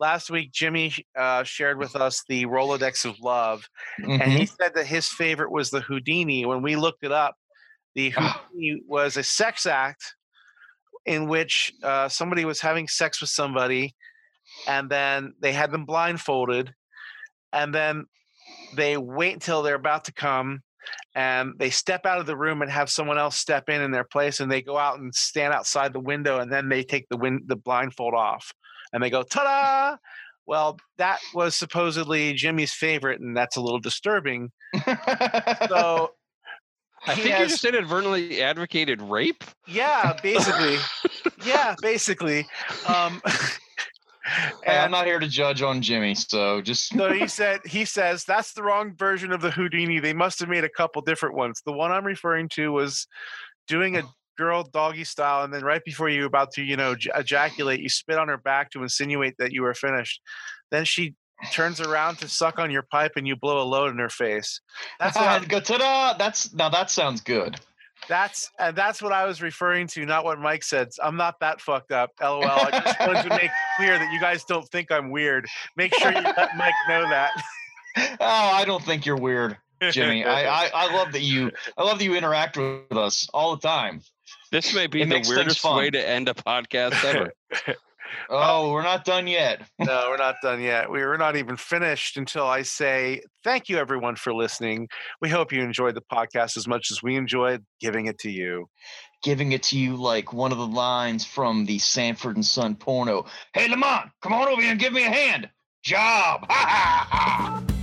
last week Jimmy uh, shared with us the Rolodex of Love, and Mhm. he said that his favorite was the Houdini. When we looked it up, the Ah. Houdini was a sex act in which uh, somebody was having sex with somebody, and then they had them blindfolded, and then they wait until they're about to come, and they step out of the room and have someone else step in in their place, and they go out and stand outside the window, and then they take the win- the blindfold off, and they go ta-da. Well, that was supposedly Jimmy's favorite, and that's a little disturbing. So (laughs) I think you has- just inadvertently advocated rape. yeah, basically, (laughs) yeah, basically. Um, (laughs) (laughs) Hey, I'm not here to judge on Jimmy, so just so he (laughs) said he says that's the wrong version of the Houdini. They must have made a couple different ones. The one I'm referring to was doing a oh. girl doggy style, and then right before you about to, you know, j- ejaculate, you spit on her back to insinuate that you were finished. Then she turns around to suck on your pipe, and you blow a load in her face. That's what (laughs) go ta-da! That's now that sounds good. That's and that's what I was referring to, not what Mike said. I'm not that fucked up. LOL. I just wanted to make clear that you guys don't think I'm weird. Make sure you let Mike know that. (laughs) Oh, I don't think you're weird, Jimmy. I, I I love that you I love that you interact with us all the time. This may be It the weirdest way to end a podcast ever. (laughs) Oh, um, we're not done yet. (laughs) no, we're not done yet. We were not even finished until I say thank you everyone for listening. We hope you enjoyed the podcast as much as we enjoyed giving it to you. Giving it to you like one of the lines from the Sanford and Son porno. Hey, Lamont, come on over here and give me a hand. Job. Ha ha ha.